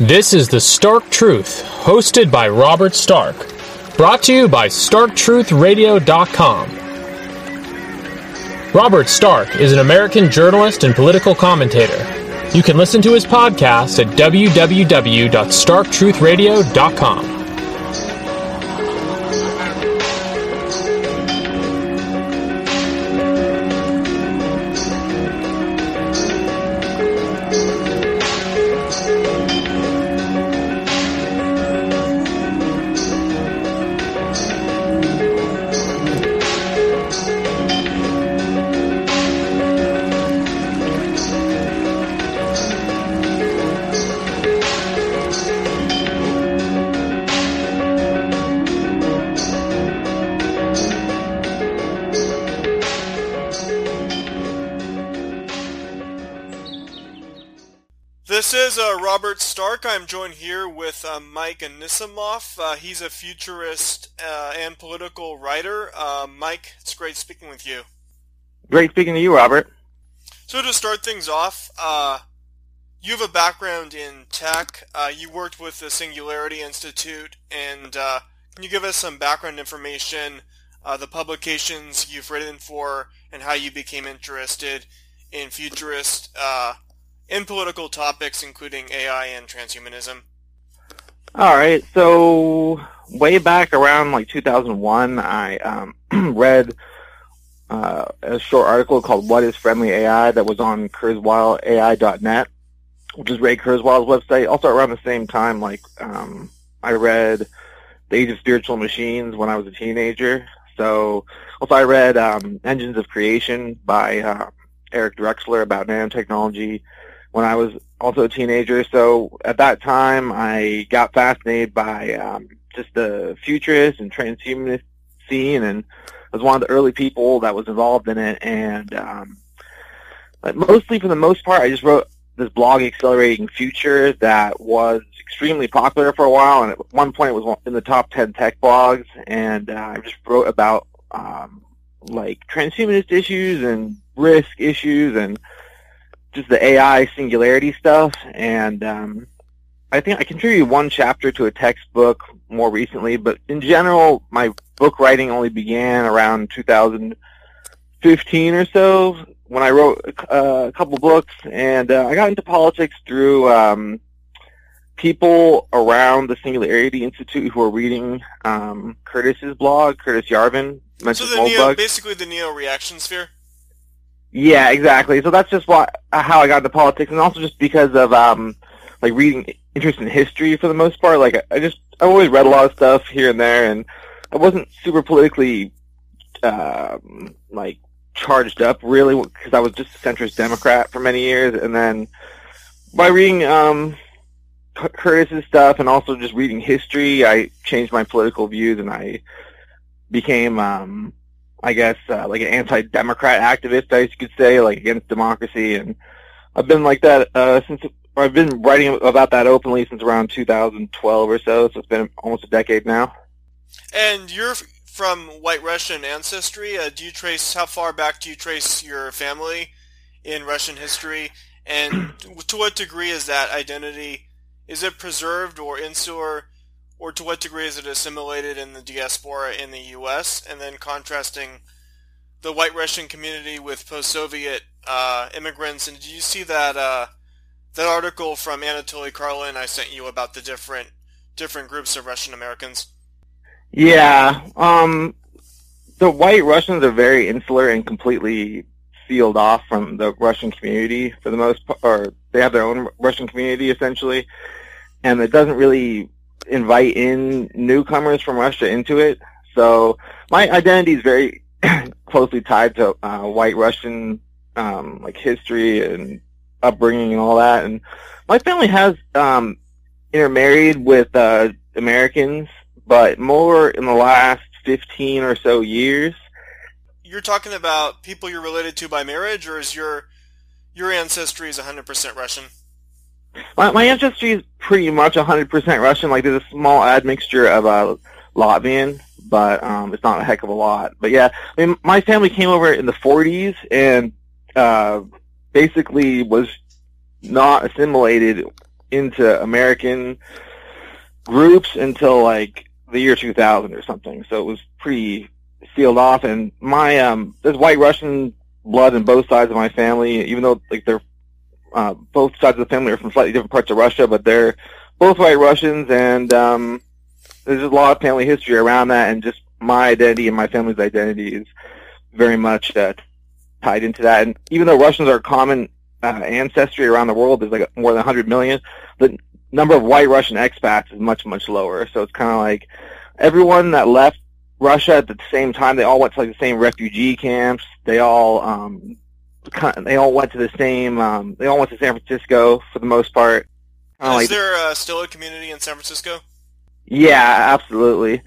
This is The Stark Truth, hosted by Robert Stark. Brought to you by StarkTruthRadio.com. Robert Stark is an American journalist and political commentator. You can listen to his podcast at www.starktruthradio.com. Stark. I'm joined here with uh, Mike Anissimov. Uh, he's a futurist uh, and political writer. Uh, Mike, it's great speaking with you. Great speaking to you, Robert. So to start things off, uh, you have a background in tech. you worked with the Singularity Institute, and can you give us some background information, the publications you've written for, and how you became interested in futurist in political topics, including AI and transhumanism? All right. So way back around like 2001, I um, read uh, a short article called "What Is Friendly AI" that was on KurzweilAI.net, which is Ray Kurzweil's website. Also around the same time, like um, I read "The Age of Spiritual Machines" when I was a teenager. So also I read um, "Engines of Creation" by uh, Eric Drexler about nanotechnology when I was also a teenager. So at that time, I got fascinated by um, just the futurist and transhumanist scene, and I was one of the early people that was involved in it. And um, but mostly, for the most part, I just wrote this blog, Accelerating Future, that was extremely popular for a while, and at one point it was in the top 10 tech blogs, and uh, I just wrote about um, like transhumanist issues and risk issues and just the AI singularity stuff, and um, I think I contributed one chapter to a textbook more recently, but in general, my book writing only began around 2015 or so when I wrote uh, a couple books, and uh, I got into politics through um, people around the Singularity Institute who were reading um, Curtis's blog, Curtis Yarvin. So the neo, basically the neo reaction sphere. Yeah, exactly. So that's just what how I got into politics, and also just because of um, like reading interest in history for the most part. Like I just I always read a lot of stuff here and there, and I wasn't super politically um, like charged up really because I was just a centrist Democrat for many years, and then by reading um, Curtis's stuff and also just reading history, I changed my political views, and I became um, I guess, uh, like an anti-democrat activist, I could say, like against democracy. And I've been like that uh, since I've been writing about that openly since around 2012 or so. So it's been almost a decade now. And you're from white Russian ancestry. Uh, do you trace how far back do you trace your family in Russian history? And to what degree is that identity? Is it preserved or insular? Or to what degree is it assimilated in the diaspora in the U.S., and then contrasting the white Russian community with post-Soviet uh, immigrants. And did you see that uh, that article from Anatoly Karlin I sent you about the different different groups of Russian Americans? Yeah, um, the white Russians are very insular and completely sealed off from the Russian community for the most part, or they have their own Russian community essentially, and it doesn't really invite in newcomers from Russia into it. So my identity is very closely tied to uh, white Russian um, like history and upbringing and all that. And my family has um, intermarried with uh, Americans, but more in the last 15 or so years. You're talking about people you're related to by marriage, or is your your ancestry is 100% Russian? My, my ancestry is pretty much 100% Russian. Like there's a small admixture of uh, Latvian, but um, it's not a heck of a lot. But yeah, I mean, my family came over in the 40s and uh, basically was not assimilated into American groups until like the year 2000 or something. So it was pretty sealed off. And my um, there's white Russian blood in both sides of my family, even though like they're uh, both sides of the family are from slightly different parts of Russia, but they're both white Russians, and um, there's a lot of family history around that, and just my identity and my family's identity is very much uh, tied into that. And even though Russians are common uh, ancestry around the world, there's like more than 100 million. The number of white Russian expats is much much lower. So it's kind of like everyone that left Russia at the same time, they all went to like the same refugee camps. They all um, they all went to the same. Um, they all went to San Francisco for the most part. Is like, there uh, still a community in San Francisco? Yeah, absolutely.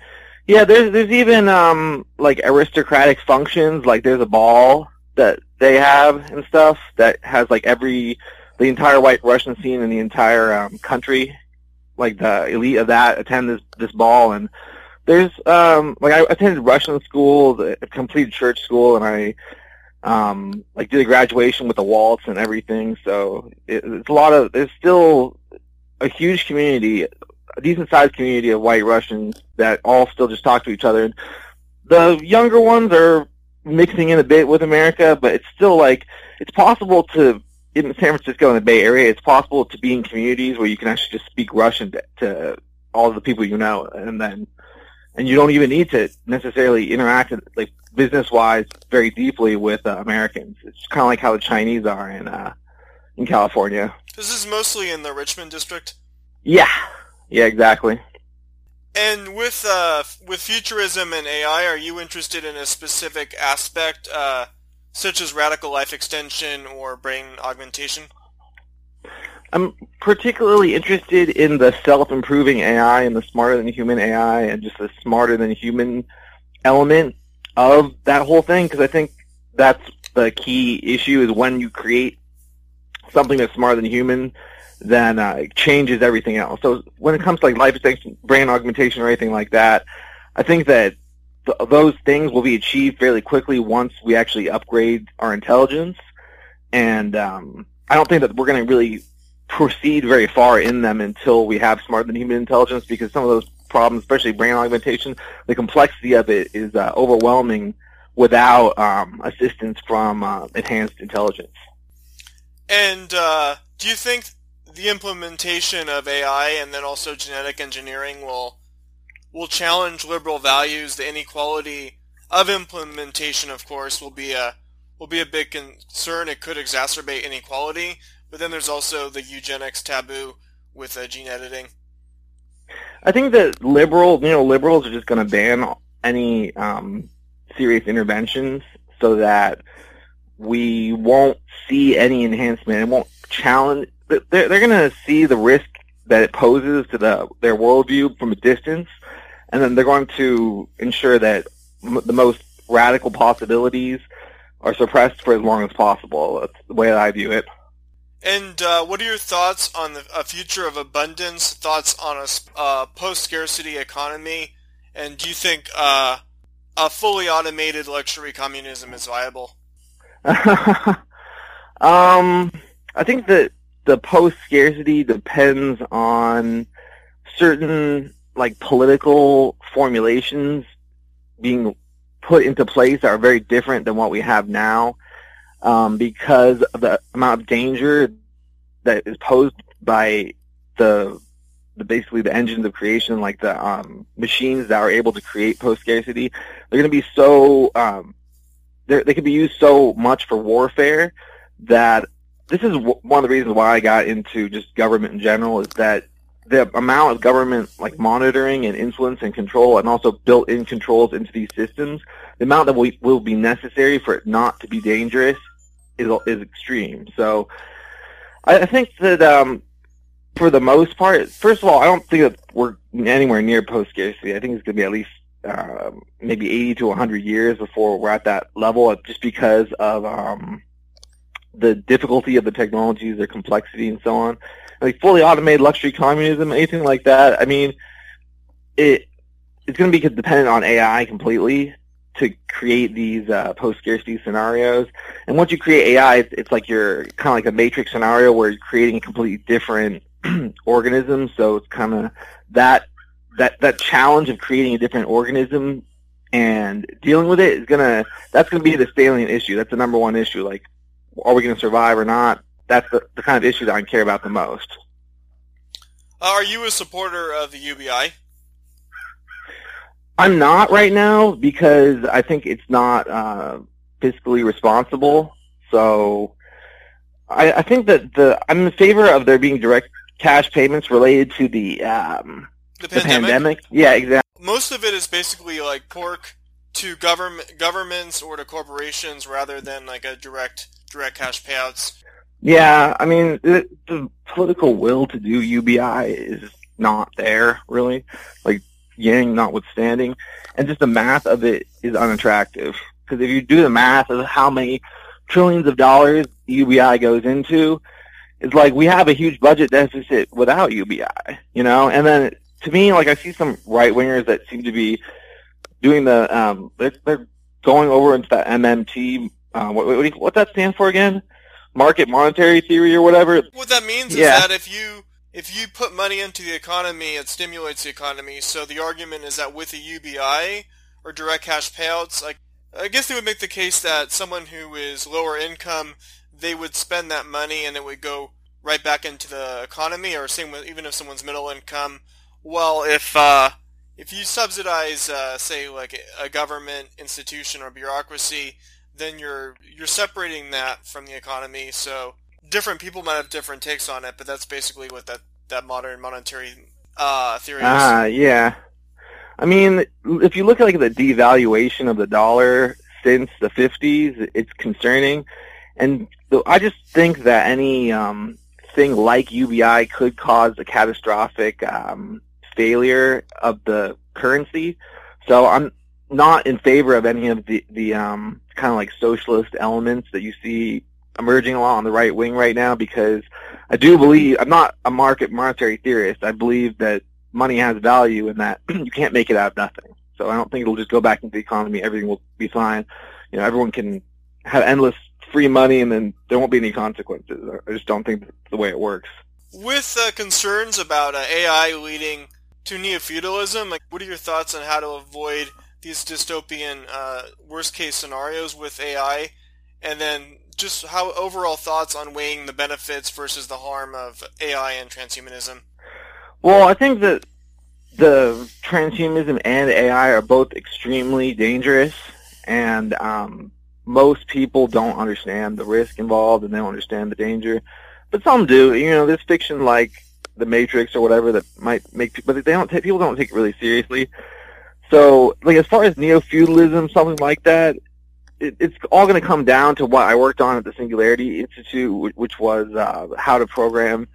Yeah, there's there's even um like aristocratic functions. Like there's a ball that they have and stuff that has like every the entire white Russian scene in the entire um, country, like the elite of that attend this this ball and there's um like I attended Russian school, the complete church school, and I um like did a graduation with the waltz and everything. So it, it's a lot of there's still a huge community, a decent sized community of white Russians that all still just talk to each other. And the younger ones are mixing in a bit with America, but it's still like it's possible to in San Francisco and the Bay Area, it's possible to be in communities where you can actually just speak Russian to, to all the people you know, and then and you don't even need to necessarily interact like business wise very deeply with uh, Americans. It's kind of like how the Chinese are in uh, in California. This is mostly in the Richmond district. Yeah, yeah, exactly. And with uh, with futurism and AI, are you interested in a specific aspect, uh, such as radical life extension or brain augmentation? I'm particularly interested in the self-improving AI and the smarter than human AI and just the smarter than human element of that whole thing because I think that's the key issue is when you create something that's smarter than human, then uh, it changes everything else. So when it comes to like life extension, brain augmentation, or anything like that, I think that th- those things will be achieved fairly quickly once we actually upgrade our intelligence. And um, I don't think that we're going to really proceed very far in them until we have smarter than human intelligence because some of those problems, especially brain augmentation, the complexity of it is uh, overwhelming without um, assistance from uh, enhanced intelligence. And uh, do you think the implementation of AI and then also genetic engineering will will challenge liberal values? The inequality of implementation, of course, will be a will be a big concern. It could exacerbate inequality, but then there's also the eugenics taboo with uh, gene editing. I think that liberal, you know, liberals are just going to ban any um, serious interventions so that we won't see any enhancement. It won't challenge. They're, they're going to see the risk that it poses to the, their worldview from a distance, and then they're going to ensure that m- the most radical possibilities are suppressed for as long as possible. That's the way that I view it. And uh, what are your thoughts on the a future of abundance? Thoughts on a uh, post-scarcity economy? And do you think uh, a fully automated luxury communism is viable? um, I think that the post-scarcity depends on certain like political formulations being put into place that are very different than what we have now um, because of the amount of danger that is posed by the, the basically the engines of creation, like the um, machines that are able to create post scarcity. They're going to be so um, they can be used so much for warfare that this is w- one of the reasons why I got into just government in general is that the amount of government like monitoring and influence and control and also built-in controls into these systems, the amount that will, will be necessary for it not to be dangerous is is extreme. So I, I think that um, for the most part, first of all, I don't think that we're anywhere near post scarcity. I think it's going to be at least uh, maybe 80 to 100 years before we're at that level, just because of um, the difficulty of the technologies, their complexity, and so on. Like fully automated luxury communism, anything like that. I mean, it it's going to be dependent on AI completely to create these uh, post-scarcity scenarios. And once you create AI, it's, it's like you're kind of like a matrix scenario where you're creating a completely different organisms. So it's kind of that that that challenge of creating a different organism and dealing with it is gonna that's gonna be the salient issue. That's the number one issue. Like, are we gonna survive or not? That's the, the kind of issue that I care about the most. Uh, are you a supporter of the UBI? I'm not right now because I think it's not uh, fiscally responsible. So I, I think that the I'm in favor of there being direct cash payments related to the um, The the pandemic? pandemic. Yeah, exactly. Most of it is basically like pork to government governments or to corporations rather than like a direct direct cash payouts. Yeah, I mean the, the political will to do UBI is not there really. Like Yang notwithstanding, and just the math of it is unattractive. Because if you do the math of how many trillions of dollars UBI goes into, it's like we have a huge budget deficit without UBI, you know. And then to me, like I see some right wingers that seem to be doing the um, they're, they're going over into that MMT. Uh, what, what, that stand for again? Market monetary theory or whatever. What that means Yeah. is that if you if you put money into the economy, it stimulates the economy. So the argument is that with a UBI or direct cash payouts, like I guess they would make the case that someone who is lower income, they would spend that money and it would go right back into the economy. Or same with even if someone's middle income. Well, if uh, if you subsidize, uh, say, like a government institution or bureaucracy, then you're you're separating that from the economy. So different people might have different takes on it, but that's basically what that that modern monetary uh, theory is. Ah, yeah. I mean, if you look at like the devaluation of the dollar since the 50s, it's concerning. And so I just think that any um, thing like UBI could cause a catastrophic um, failure of the currency. So I'm not in favor of any of the the um, kind of like socialist elements that you see emerging a lot on the right wing right now because I do believe I'm not a market monetary theorist. I believe that money has value and that you can't make it out of nothing. So I don't think it'll just go back into the economy. Everything will be fine. You know, everyone can have endless free money and then there won't be any consequences. I just don't think that's the way it works. With uh, concerns about uh, AI leading to neo-feudalism, like, what are your thoughts on how to avoid these dystopian uh, worst-case scenarios with AI? And then just how overall thoughts on weighing the benefits versus the harm of AI and transhumanism? Well, I think that the transhumanism and AI are both extremely dangerous, and um, most people don't understand the risk involved and they don't understand the danger. But some do. You know, there's fiction like The Matrix or whatever that might make, people, but they don't take people don't take it really seriously. So, like as far as neo feudalism, something like that, it, it's all going to come down to what I worked on at the Singularity Institute, which, was uh, how to program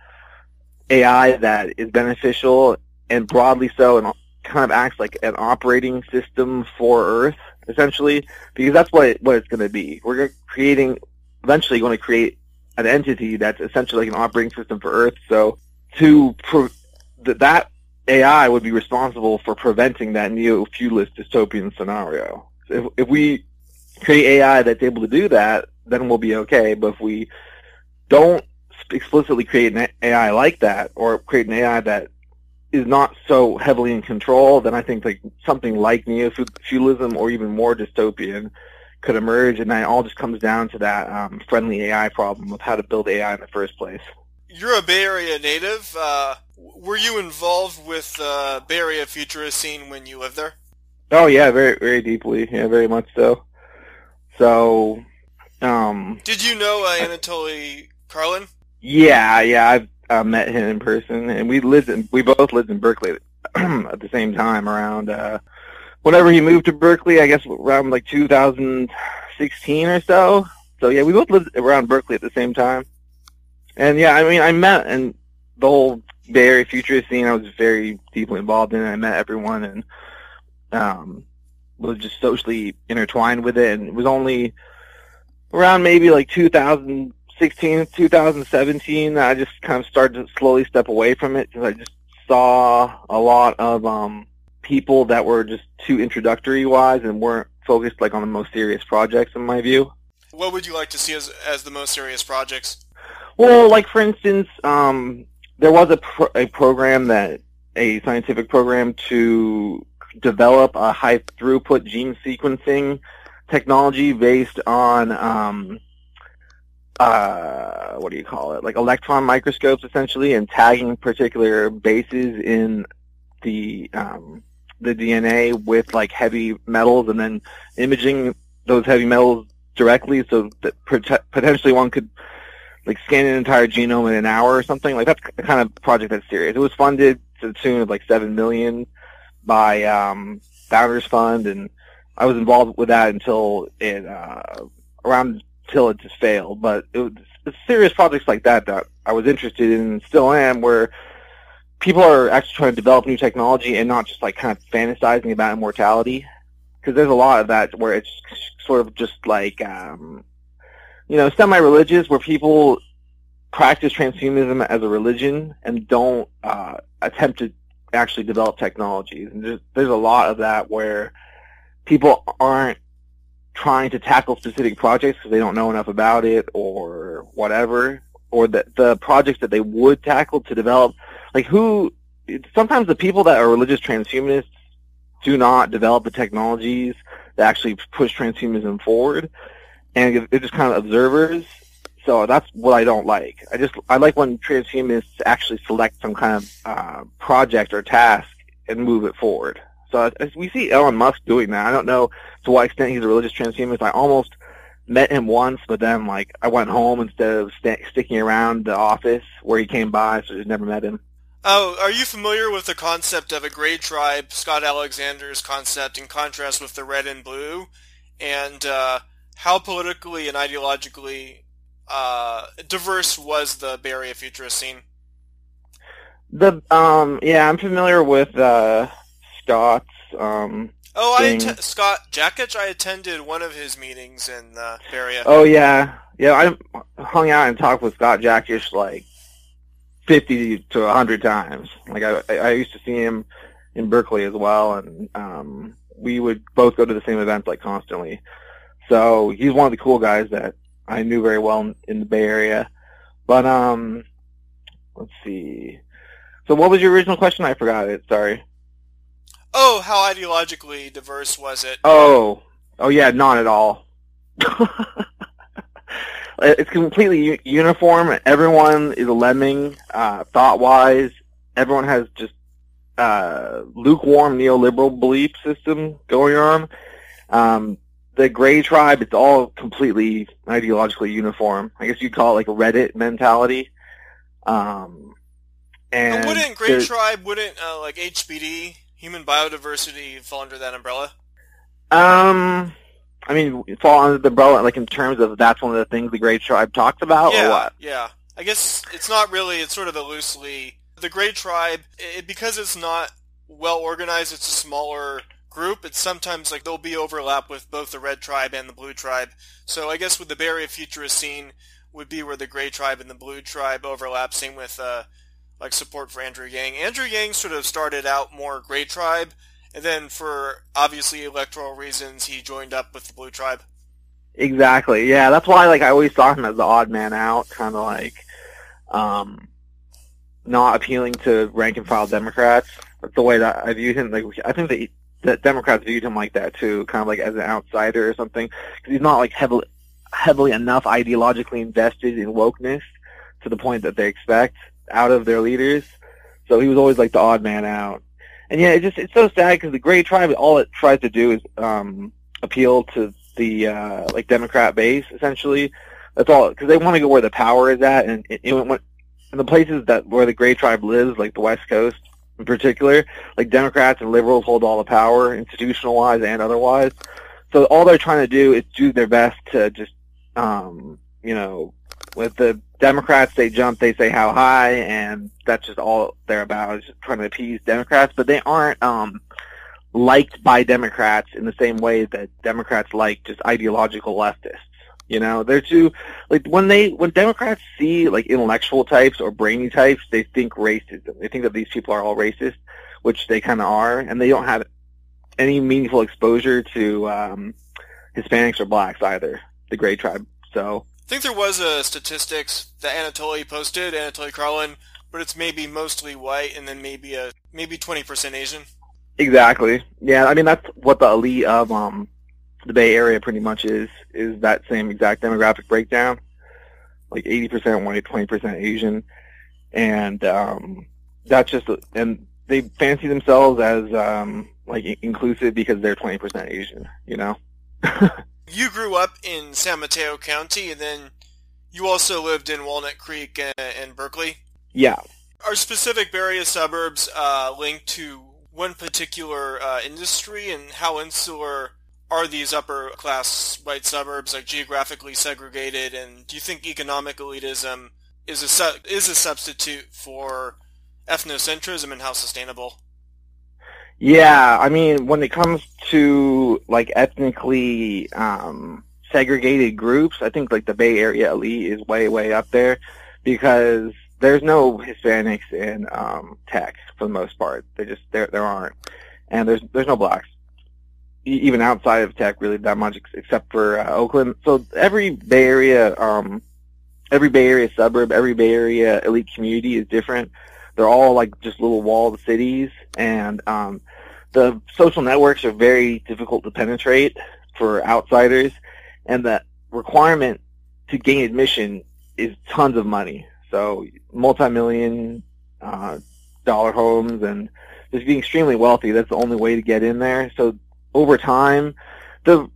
AI that is beneficial and broadly so, and kind of acts like an operating system for Earth, essentially, because that's what what it's going to be. We're creating, eventually, going to create an entity that's essentially like an operating system for Earth. So, to pro- th- that AI would be responsible for preventing that neo-feudalist dystopian scenario. If, if we create AI that's able to do that, then we'll be okay. But if we don't explicitly create an AI like that, or create an AI that is not so heavily in control, then I think like something like neo-feudalism or even more dystopian could emerge, and that all just comes down to that um, friendly AI problem of how to build AI in the first place. You're a Bay Area native. Uh, were you involved with the Bay Area futurist scene when you lived there? Oh yeah, very very deeply, yeah, very much so. So, um, Did you know uh, Anatoly Karlin? yeah, yeah, I've uh, met him in person, and we lived in we both lived in Berkeley at the same time around uh, whenever he moved to Berkeley. I guess around like 2016 or so. So yeah, we both lived around Berkeley at the same time. And yeah, I mean, I met and the whole Bay Area futurist scene. I was very deeply involved in. it. I met everyone and um, was just socially intertwined with it. And it was only around maybe like 2016, 2017 that I just kind of started to slowly step away from it because I just saw a lot of um, people that were just too introductory wise and weren't focused like on the most serious projects in my view. What would you like to see as as the most serious projects? Well, like for instance, um, there was a pro- a program that a scientific program to develop a high throughput gene sequencing technology based on um, uh, what do you call it? Like electron microscopes, essentially, and tagging particular bases in the um, the DNA with like heavy metals, and then imaging those heavy metals directly, so that pot- potentially one could like scan an entire genome in an hour or something. Like that's the kind of project that's serious. It was funded to the tune of like seven million by um, Founders Fund, and I was involved with that until it uh, around till it just failed. But it was it's serious projects like that that I was interested in and still am, where people are actually trying to develop new technology and not just like kind of fantasizing about immortality. Because there's a lot of that where it's sort of just like, um, you know, semi-religious, where people practice transhumanism as a religion and don't uh, attempt to actually develop technologies. And there's, there's a lot of that where people aren't trying to tackle specific projects because they don't know enough about it or whatever, or the the projects that they would tackle to develop. Like who? Sometimes the people that are religious transhumanists do not develop the technologies that actually push transhumanism forward, and they're just kind of observers. So that's what I don't like. I just I like when transhumanists actually select some kind of uh, project or task and move it forward. So we see Elon Musk doing that, I don't know to what extent he's a religious transhumanist. I almost met him once, but then like I went home instead of st- sticking around the office where he came by, so I just never met him. Oh, are you familiar with the concept of a gray tribe, Scott Alexander's concept, in contrast with the red and blue, and uh, how politically and ideologically uh, diverse was the Bay Area futurist scene? The um, yeah, I'm familiar with uh, Scott's. Um, oh, I att- Scott Jakich. I attended one of his meetings in uh, area. Oh yeah, yeah. I hung out and talked with Scott Jakich like fifty to hundred times. Like I, I used to see him in Berkeley as well, and um, we would both go to the same events like constantly. So he's one of the cool guys that I knew very well in, in the Bay Area. But um, let's see. So what was your original question? I forgot it. Sorry. Oh, how ideologically diverse was it? Oh, oh yeah, not at all. it's completely u- uniform. Everyone is a lemming, uh, thought-wise. Everyone has just uh, lukewarm neoliberal belief system going on. Um, the Gray Tribe, it's all completely ideologically uniform. I guess you'd call it like a Reddit mentality. Um, and But wouldn't Gray Tribe, wouldn't uh, like HBD, human biodiversity, fall under that umbrella? Um, I mean, fall under the umbrella, like in terms of that's one of the things the Gray Tribe talks about, yeah, or what? yeah. I guess it's not really. It's sort of a loosely the Gray Tribe it, because it's not well organized. It's a smaller group. It's sometimes like there'll be overlap with both the Red Tribe and the Blue Tribe. So I guess with the Area futurist scene would be where the Gray Tribe and the Blue Tribe overlap. Same with uh, like support for Andrew Yang. Andrew Yang sort of started out more Gray Tribe, and then for obviously electoral reasons, he joined up with the Blue Tribe. Exactly. Yeah, that's why like I always saw him as the odd man out, kind of like um not appealing to rank and file Democrats. That's the way that I viewed him. Like I think that, that Democrats viewed him like that too, kind of like as an outsider or something, because he's not like heavily heavily enough ideologically invested in wokeness to the point that they expect out of their leaders. So he was always like the odd man out. And yeah, it just it's so sad because the Gray Tribe, all it tries to do is um appeal to the uh like Democrat base essentially. That's all because they want to go where the power is at, and it, it went in the places that where the Gray Tribe lives, like the West Coast in particular, like Democrats and liberals hold all the power, institutional wise and otherwise. So all they're trying to do is do their best to just, um, you know, with the Democrats, they jump, they say how high, and that's just all they're about is trying to appease Democrats. But they aren't um, liked by Democrats in the same way that Democrats like just ideological leftists. You know, they're too like when they when Democrats see like intellectual types or brainy types, they think racism. They think that these people are all racist, which they kind of are, and they don't have any meaningful exposure to um, Hispanics or blacks either. The Gray Tribe. So I think there was a statistics that Anatoly posted, Anatoly Karlin, but it's maybe mostly white and then maybe a maybe 20% Asian. Exactly. Yeah, I mean that's what the elite of um the Bay Area pretty much is is that same exact demographic breakdown, like 80% white, 20% Asian, and um that's just and they fancy themselves as um like inclusive because they're 20% Asian, you know. you grew up in San Mateo County and then you also lived in Walnut Creek and, and Berkeley. Yeah. Are specific Bay suburbs uh, linked to one particular uh, industry, and how insular are these upper class white suburbs, like geographically segregated? And do you think economic elitism is a su- is a substitute for ethnocentrism, and how sustainable? Yeah, I mean, when it comes to like ethnically um, segregated groups, I think like the Bay Area elite is way way up there because there's no Hispanics in um, tech for the most part. They just there there aren't, and there's there's no blacks even outside of tech really that much except for uh, Oakland. So every Bay Area, um, every Bay Area suburb, every Bay Area elite community is different. They're all like just little walled cities, and um, the social networks are very difficult to penetrate for outsiders, and the requirement to gain admission is tons of money. So multi-million uh, dollar homes and just being extremely wealthy. That's the only way to get in there. So over time, the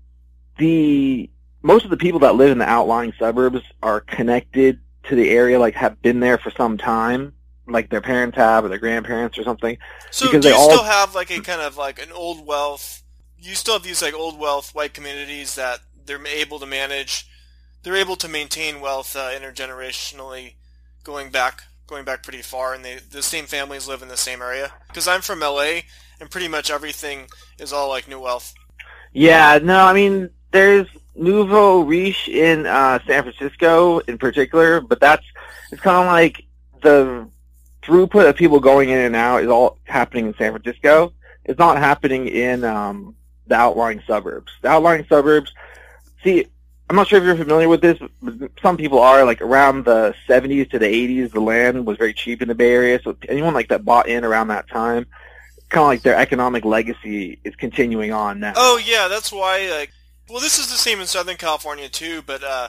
the most of the people that live in the outlying suburbs are connected to the area, like have been there for some time, like their parents have or their grandparents or something. So do you all... still have like a kind of like an old wealth? You still have these like old wealth white communities that they're able to manage. They're able to maintain wealth uh, intergenerationally going back going back pretty far, and they the same families live in the same area. Because I'm from LA, and pretty much everything is all like New Wealth. Yeah, no, I mean there's Nouveau Riche in uh, San Francisco in particular, but that's it's kind of like the throughput of people going in and out is all happening in San Francisco. It's not happening in um, the outlying suburbs. The outlying suburbs, see, I'm not sure if you're familiar with this, but some people are. Like around the 70s to the 80s, the land was very cheap in the Bay Area. So anyone like that bought in around that time, kind of like their economic legacy is continuing on now. Oh yeah, that's why. Like, well, this is the same in Southern California too. But uh,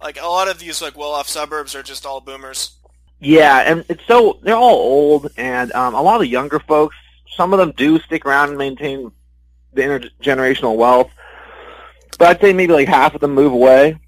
like a lot of these like well-off suburbs are just all boomers. Yeah, and it's so they're all old, and um, a lot of the younger folks, some of them do stick around and maintain the intergenerational wealth but I'd say maybe like half of them move away.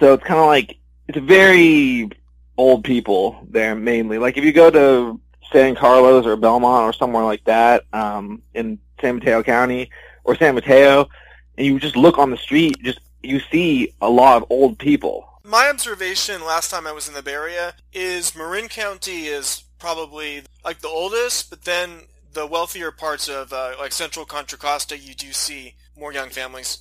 So it's kind of like it's very old people there mainly. Like if you go to San Carlos or Belmont or somewhere like that um, in San Mateo County or San Mateo, and you just look on the street, just you see a lot of old people. My observation last time I was in the Bay Area is Marin County is probably like the oldest, but then the wealthier parts of uh, like Central Contra Costa, you do see more young families.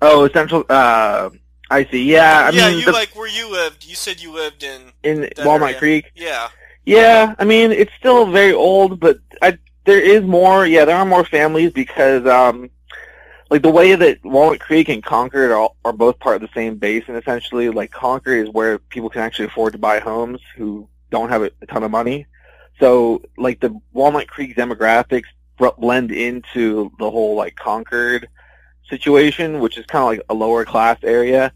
Oh, Central. Uh, I see. Yeah, I yeah. Mean, you the, like where you lived. You said you lived in in Walnut area. Creek. Yeah. Yeah, I mean it's still very old, but I, there is more. Yeah, there are more families because um, like the way that Walnut Creek and Concord are, are both part of the same basin essentially. Like Concord is where people can actually afford to buy homes who don't have a, a ton of money. So like the Walnut Creek demographics blend into the whole like Concord situation, which is kind of like a lower class area.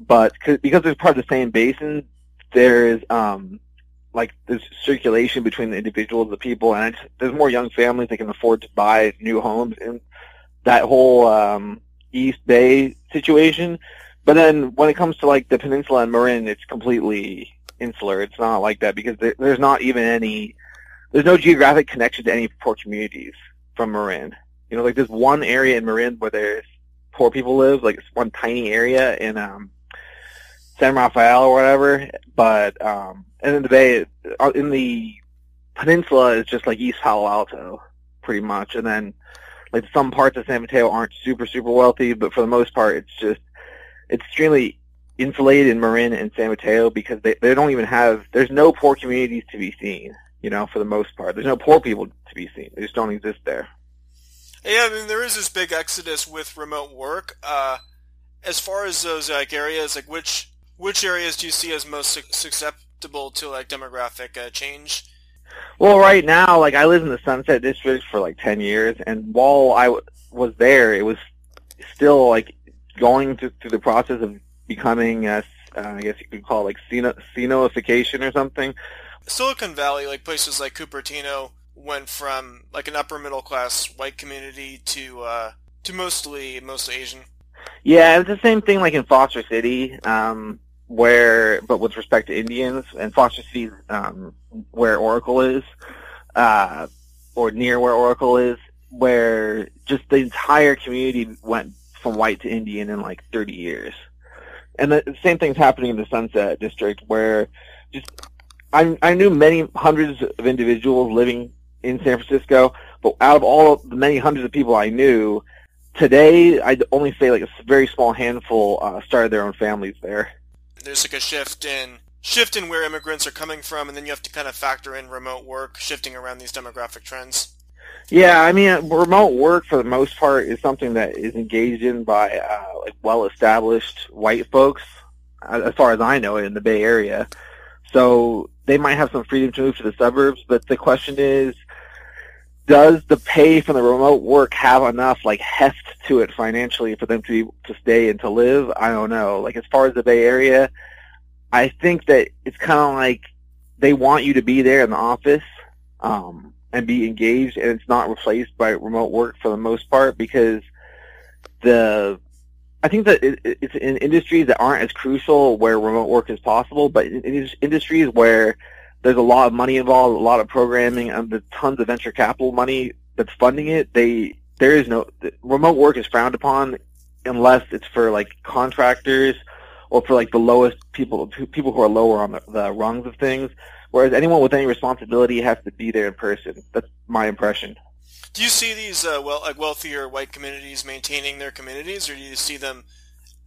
But because it's part of the same basin, there is um, like there's circulation between the individuals, the people, and there's more young families that can afford to buy new homes in that whole um, East Bay situation. But then when it comes to like the peninsula and Marin, it's completely insular. It's not like that because there, there's not even any, there's no geographic connection to any poor communities from Marin. You know, like there's one area in Marin where there's poor people live, like it's one tiny area in um San Rafael or whatever. But um and in the Bay uh, in the peninsula is just like East Palo Alto, pretty much. And then like some parts of San Mateo aren't super, super wealthy, but for the most part it's just it's extremely insulated in Marin and San Mateo because they they don't even have there's no poor communities to be seen, you know, for the most part. There's no poor people to be seen. They just don't exist there. Yeah, I mean there is this big exodus with remote work. Uh, as far as those like areas, like which which areas do you see as most su- susceptible to like demographic uh, change? Well, right now, like I live in the Sunset District for like ten years, and while I w- was there, it was still like going through, through the process of becoming, uh, uh, I guess you could call it like Sino- Sinoification or something. Silicon Valley, like places like Cupertino, went from like an upper middle class white community to uh, to mostly mostly Asian. Yeah, it's the same thing like in Foster City, um, where but with respect to Indians, and Foster City, um, where Oracle is, uh, or near where Oracle is, where just the entire community went from white to Indian in like 30 years. And the same thing's happening in the Sunset District, where just I, I knew many hundreds of individuals living in San Francisco, but out of all the many hundreds of people I knew, today I'd only say like a very small handful uh, started their own families there. There's like a shift in shift in where immigrants are coming from, and then you have to kind of factor in remote work shifting around these demographic trends. Yeah, I mean, remote work for the most part is something that is engaged in by uh, like well-established white folks, as far as I know, in the Bay Area. So they might have some freedom to move to the suburbs, but the question is, does the pay for the remote work have enough like heft to it financially for them to to stay and to live? I don't know. Like as far as the Bay Area, I think that it's kind of like they want you to be there in the office um, and be engaged, and it's not replaced by remote work for the most part because the I think that it, it's in industries that aren't as crucial where remote work is possible, but in industries where there's a lot of money involved, a lot of programming, and the tons of venture capital money that's funding it. They there is no remote work is frowned upon unless it's for like contractors or for like the lowest people people who are lower on the, the rungs of things. Whereas anyone with any responsibility has to be there in person. That's my impression. Do you see these uh, well like wealthier white communities maintaining their communities, or do you see them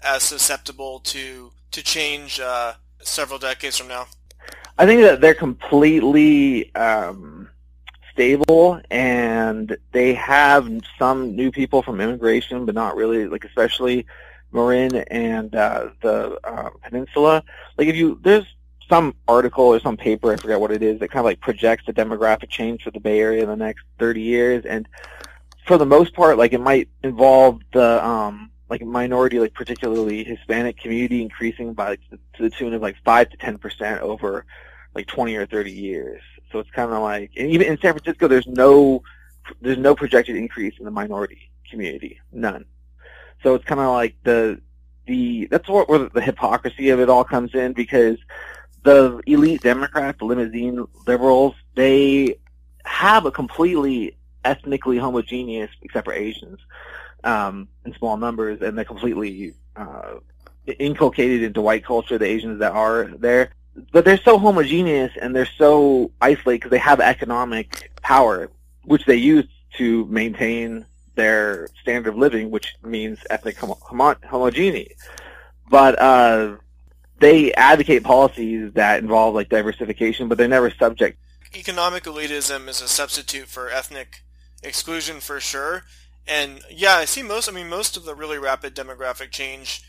as susceptible to to change uh, several decades from now? I think that they're completely um, stable, and they have some new people from immigration, but not really. Like especially Marin and uh, the uh, Peninsula. Like if you there's some article or some paper, I forget what it is, that kind of like projects the demographic change for the Bay Area in the next 30 years, and for the most part, like it might involve the um, like minority, like particularly Hispanic community increasing by like, to the tune of like five to ten percent over like twenty or thirty years. So it's kind of like, and even in San Francisco, there's no there's no projected increase in the minority community, none. So it's kind of like the the that's what where the hypocrisy of it all comes in because the elite Democrats, the limousine liberals, they have a completely ethnically homogeneous, except for Asians, um, in small numbers, and they're completely uh, inculcated into white culture, the Asians that are there. But they're so homogeneous and they're so isolated because they have economic power, which they use to maintain their standard of living, which means ethnic homo- homo- homogeneity. But uh, they advocate policies that involve like diversification, but they're never subject. Economic elitism is a substitute for ethnic exclusion for sure. And yeah, I see most. I mean, most of the really rapid demographic change.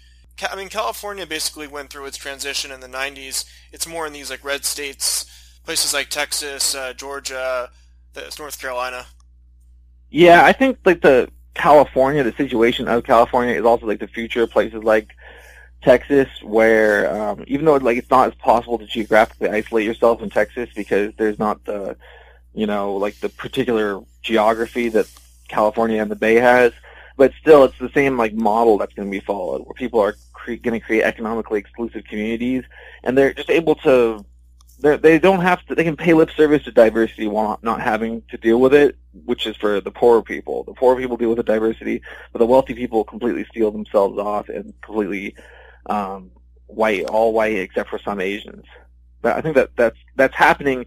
I mean, California basically went through its transition in the '90s. It's more in these like red states, places like Texas, uh, Georgia, North Carolina. Yeah, I think like the California, the situation of California is also like the future of places like Texas, where um, even though like it's not as possible to geographically isolate yourself in Texas because there's not the, you know, like the particular geography that California and the Bay has, but still it's the same like model that's going to be followed, where people are cre- going to create economically exclusive communities, and they're just able to. They're, they don't have to. They can pay lip service to diversity while not having to deal with it, which is for the poorer people. The poor people deal with the diversity, but the wealthy people completely steal themselves off and completely um, white, all white except for some Asians. But I think that that's that's happening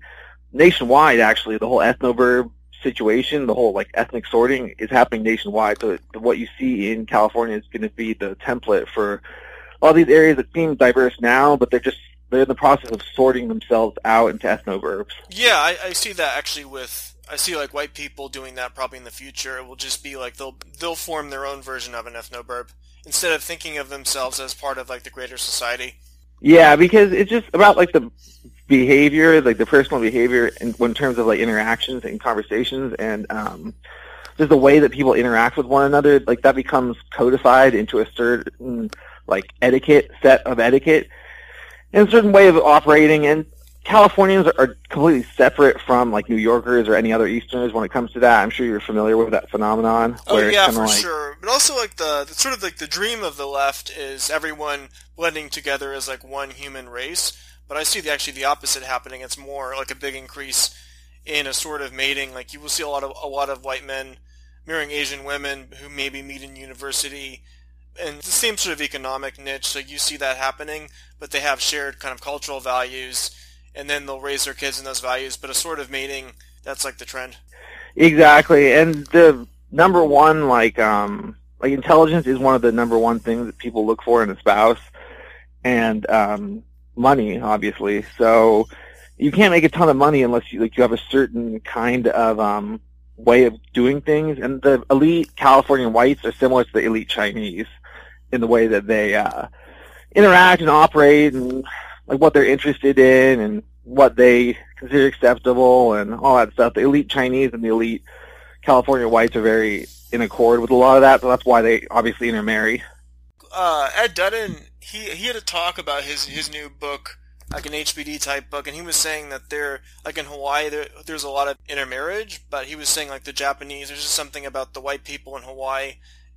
nationwide. Actually, the whole ethnoburb situation, the whole like ethnic sorting, is happening nationwide. So what you see in California is going to be the template for all these areas that seem diverse now, but they're just they're in the process of sorting themselves out into ethnoburbs. Yeah, I, I see that actually with I see like white people doing that probably in the future. It will just be like they'll they'll form their own version of an ethnoburb instead of thinking of themselves as part of like the greater society. Yeah, because it's just about like the behavior, like the personal behavior in, in terms of like interactions and conversations and um, just the way that people interact with one another, like that becomes codified into a certain like etiquette set of etiquette and a certain way of operating. And Californians are completely separate from like New Yorkers or any other Easterners when it comes to that. I'm sure you're familiar with that phenomenon. Oh yeah, for like, sure. But also like the, the sort of like the dream of the left is everyone blending together as like one human race. But I see the, actually the opposite happening. It's more like a big increase in assortative mating. Like you will see a lot of a lot of white men marrying Asian women who maybe meet in university and the same sort of economic niche. So you see that happening, but they have shared kind of cultural values, and then they'll raise their kids in those values. But assortative mating, that's like the trend. Exactly, and the number one like um like intelligence is one of the number one things that people look for in a spouse, and um money obviously. So you can't make a ton of money unless you like you have a certain kind of um way of doing things. And the elite Californian whites are similar to the elite Chinese in the way that they uh, interact and operate and like what they're interested in and what they consider acceptable and all that stuff. The elite Chinese and the elite California whites are very in accord with a lot of that, so that's why they obviously intermarry. Uh, Ed Dutton, he he had a talk about his his new book like an HBD type book, and he was saying that there, like in Hawaii, there, there's a lot of intermarriage, but he was saying like the Japanese, there's just something about the white people in Hawaii,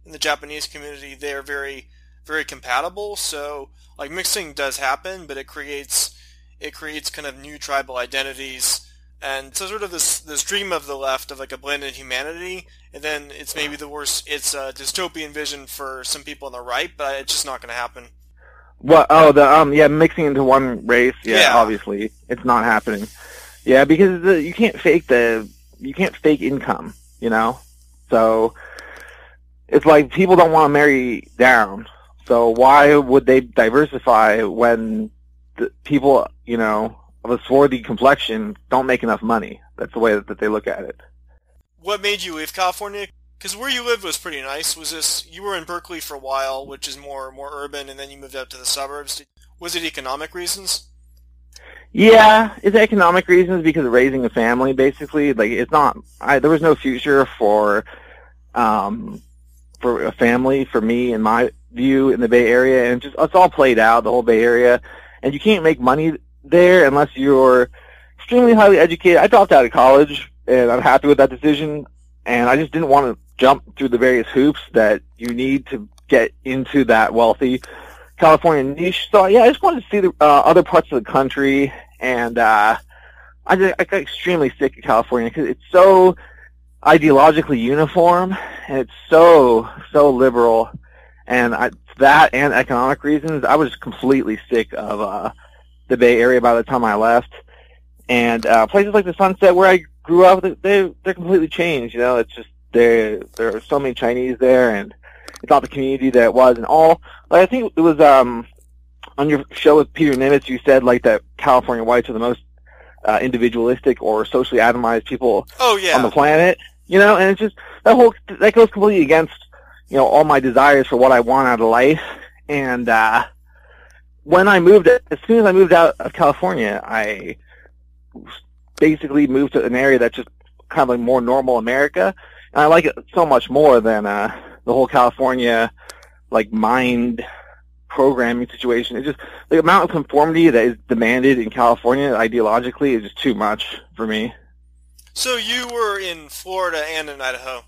in the Japanese community, they're very, very compatible. So like mixing does happen, but it creates, it creates kind of new tribal identities. And so sort of this, this dream of the left of like a blended humanity, and then it's maybe the worst, it's a dystopian vision for some people on the right, but it's just not going to happen. What? Oh, the um, yeah, mixing into one race. Yeah, yeah. obviously, it's not happening. Yeah, because the, you can't fake the you can't fake income. You know, so it's like people don't want to marry down. So why would they diversify when the people, you know, of a swarthy complexion don't make enough money? That's the way that they look at it. What made you leave California? Because where you lived was pretty nice. Was this you were in Berkeley for a while, which is more more urban, and then you moved out to the suburbs? Was it economic reasons? Yeah, it's economic reasons because of raising a family. Basically, like it's not. I, there was no future for, um, for a family for me in my view in the Bay Area, and just it's all played out the whole Bay Area, and you can't make money there unless you're extremely highly educated. I dropped out of college, and I'm happy with that decision. And I just didn't want to jump through the various hoops that you need to get into that wealthy California niche. So yeah, I just wanted to see the uh, other parts of the country, and uh, I, just, I got extremely sick of California because it's so ideologically uniform and it's so so liberal, and I, that and economic reasons, I was completely sick of uh, the Bay Area by the time I left. And uh, places like the Sunset where I grew up, they they're completely changed. You know, it's just there there are so many Chinese there, and it's not the community that it was. And all like I think it was um on your show with Peter Nimitz, you said like that California whites are the most uh, individualistic or socially atomized people oh, yeah. on the planet. You know, and it's just that whole that goes completely against you know all my desires for what I want out of life. And uh, when I moved, as soon as I moved out of California, I basically moved to an area that's just kind of like more normal America. And I like it so much more than uh, the whole California like mind programming situation. It's just the amount of conformity that is demanded in California ideologically is just too much for me. So you were in Florida and in Idaho.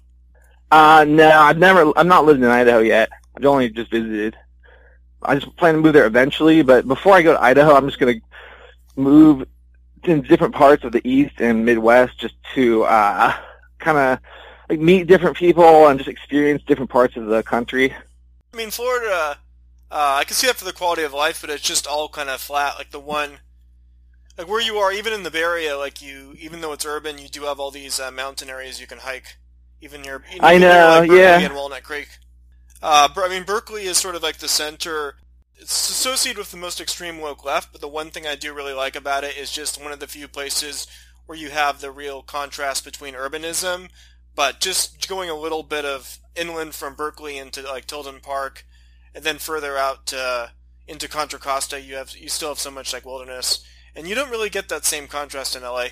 Uh no, I've never. I'm not living in Idaho yet. I've only just visited. I just plan to move there eventually, but before I go to Idaho, I'm just gonna move in different parts of the East and Midwest just to uh, kind of like meet different people and just experience different parts of the country. I mean, Florida, uh, I can see that for the quality of life, but it's just all kind of flat. Like the one, like where you are, even in the Bay Area, like you, even though it's urban, you do have all these uh, mountain areas you can hike. Even even I know, like yeah, and Walnut Creek. Uh, I mean, Berkeley is sort of like the center. It's associated with the most extreme woke left, but the one thing I do really like about it is just one of the few places where you have the real contrast between urbanism but just going a little bit of inland from Berkeley into like Tilden Park, and then further out to, into Contra Costa, you have you still have so much like wilderness, and you don't really get that same contrast in LA.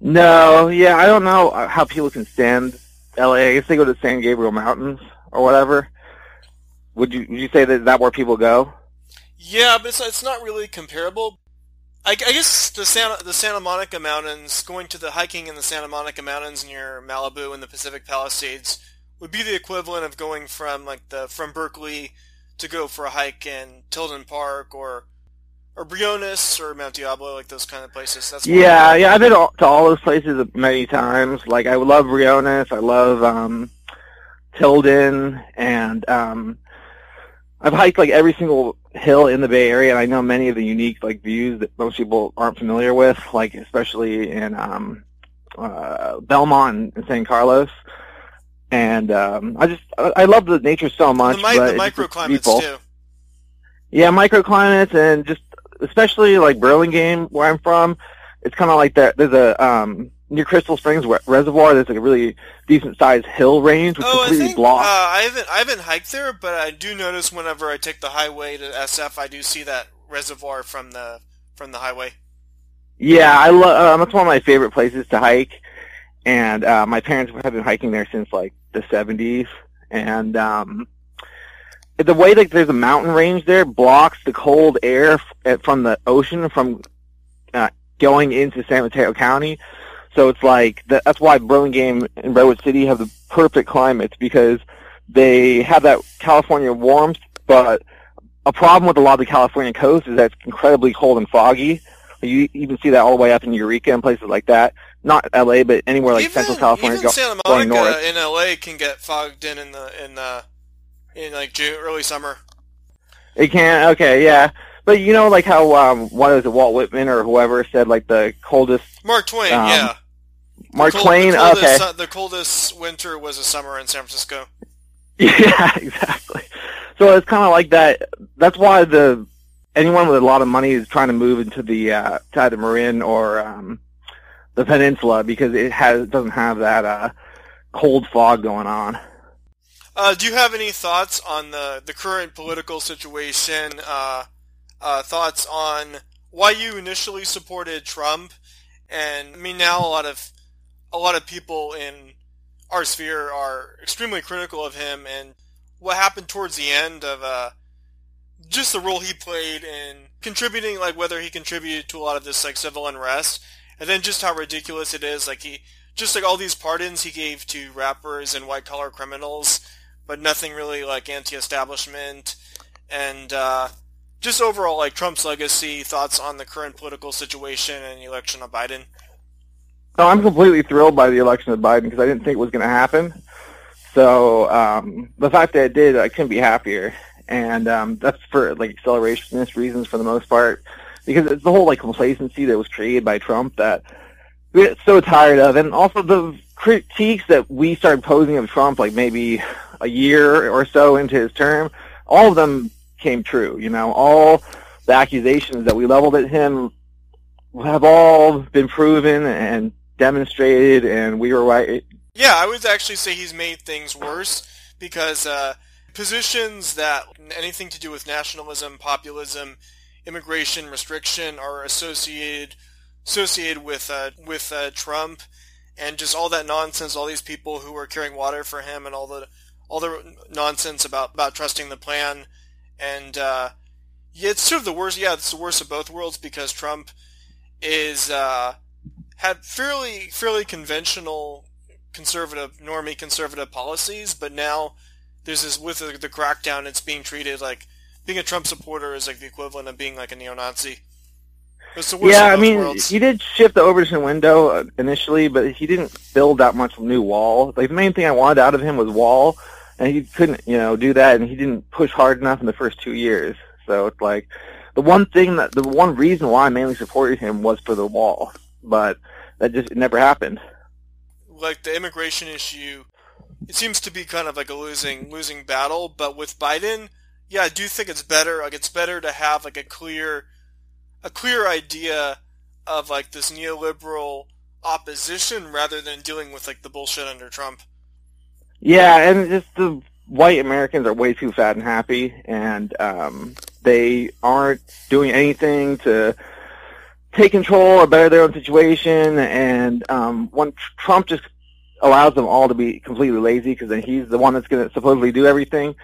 No, yeah, I don't know how people can stand LA. I guess they go to San Gabriel Mountains or whatever. Would you would you say that is that where people go? Yeah, but it's, it's not really comparable. I, I guess the Santa the Santa Monica Mountains, going to the hiking in the Santa Monica Mountains near Malibu in the Pacific Palisades, would be the equivalent of going from like the from Berkeley to go for a hike in Tilden Park or or Briones or Mount Diablo, like those kind of places. That's yeah, yeah. I've been to all those places many times. Like I love Briones. I love um, Tilden, and um, I've hiked like every single hill in the Bay Area, and I know many of the unique like views that most people aren't familiar with, like especially in um, uh, Belmont and San Carlos. And um, I just I, I love the nature so much. The, mi- but the microclimates too. Yeah, microclimates and just especially like Burlingame, where I'm from. It's kind of like that. There's a um, near Crystal Springs Reservoir. There's like a really decent sized hill range, which oh, completely I think, blocked. Uh, I haven't I haven't hiked there, but I do notice whenever I take the highway to SF, I do see that reservoir from the from the highway. Yeah, I love. Um, it's one of my favorite places to hike, and uh, my parents have been hiking there since like the 70s, and um, the way that there's a mountain range there blocks the cold air f- from the ocean from uh, going into San Mateo County. So it's like that's why Burlingame and Redwood City have the perfect climates because they have that California warmth, but a problem with a lot of the California coast is that it's incredibly cold and foggy. You even see that all the way up in Eureka and places like that. Not LA, but anywhere like even, Central California even go, Santa going north. Monica in LA can get fogged in in the in the in like June, early summer. It can okay, yeah. But you know, like how um, what is it, Walt Whitman or whoever said like the coldest Mark Twain, Um, yeah. Mark cold- Twain. The coldest, okay, su- the coldest winter was a summer in San Francisco. yeah, exactly. So it's kind of like that. That's why the anyone with a lot of money is trying to move into the uh, to either Marin or um, the peninsula because it has doesn't have that uh, cold fog going on. Uh, do you have any thoughts on the, the current political situation? Uh, uh, thoughts on why you initially supported Trump? And I mean, now a lot of a lot of people in our sphere are extremely critical of him, and what happened towards the end of uh, just the role he played in contributing, like whether he contributed to a lot of this like civil unrest, and then just how ridiculous it is, like he just like all these pardons he gave to rappers and white collar criminals, but nothing really like anti-establishment, and uh, just overall like Trump's legacy, thoughts on the current political situation and the election of Biden. So I'm completely thrilled by the election of Biden because I didn't think it was going to happen. So um, the fact that it did, I couldn't be happier, and um, that's for like accelerationist reasons for the most part, because it's the whole like complacency that was created by Trump that we get so tired of, and also the critiques that we started posing of Trump, like maybe a year or so into his term, all of them came true. You know, all the accusations that we leveled at him have all been proven and demonstrated, and we were right. Yeah, I would actually say he's made things worse because uh, positions that anything to do with nationalism, populism, immigration restriction are associated associated with uh, with uh, Trump and just all that nonsense. All these people who are carrying water for him and all the all the nonsense about about trusting the plan and uh, yeah, it's sort of the worst. Yeah, it's the worst of both worlds because Trump is uh, had fairly fairly conventional conservative, normie conservative policies, but now there's this with the, the crackdown. It's being treated like being a Trump supporter is like the equivalent of being like a neo-Nazi. It's the worst Yeah, I mean, worlds. he did shift the Overton window uh, initially, but he didn't build that much new wall. Like the main thing I wanted out of him was wall, and he couldn't, you know, do that, and he didn't push hard enough in the first two years. So it's like the one thing that the one reason why I mainly supported him was for the wall, but that just never happened. like the immigration issue, it seems to be kind of like a losing losing battle. But with Biden, yeah, I do think it's better. Like it's better to have like a clear a clear idea of like this neoliberal opposition rather than dealing with like the bullshit under Trump. Yeah, and just the white Americans are way too fat and happy, and um, they aren't doing anything to take control or better their own situation. And um, when Trump just allows them all to be completely lazy because then he's the one that's going to supposedly do everything,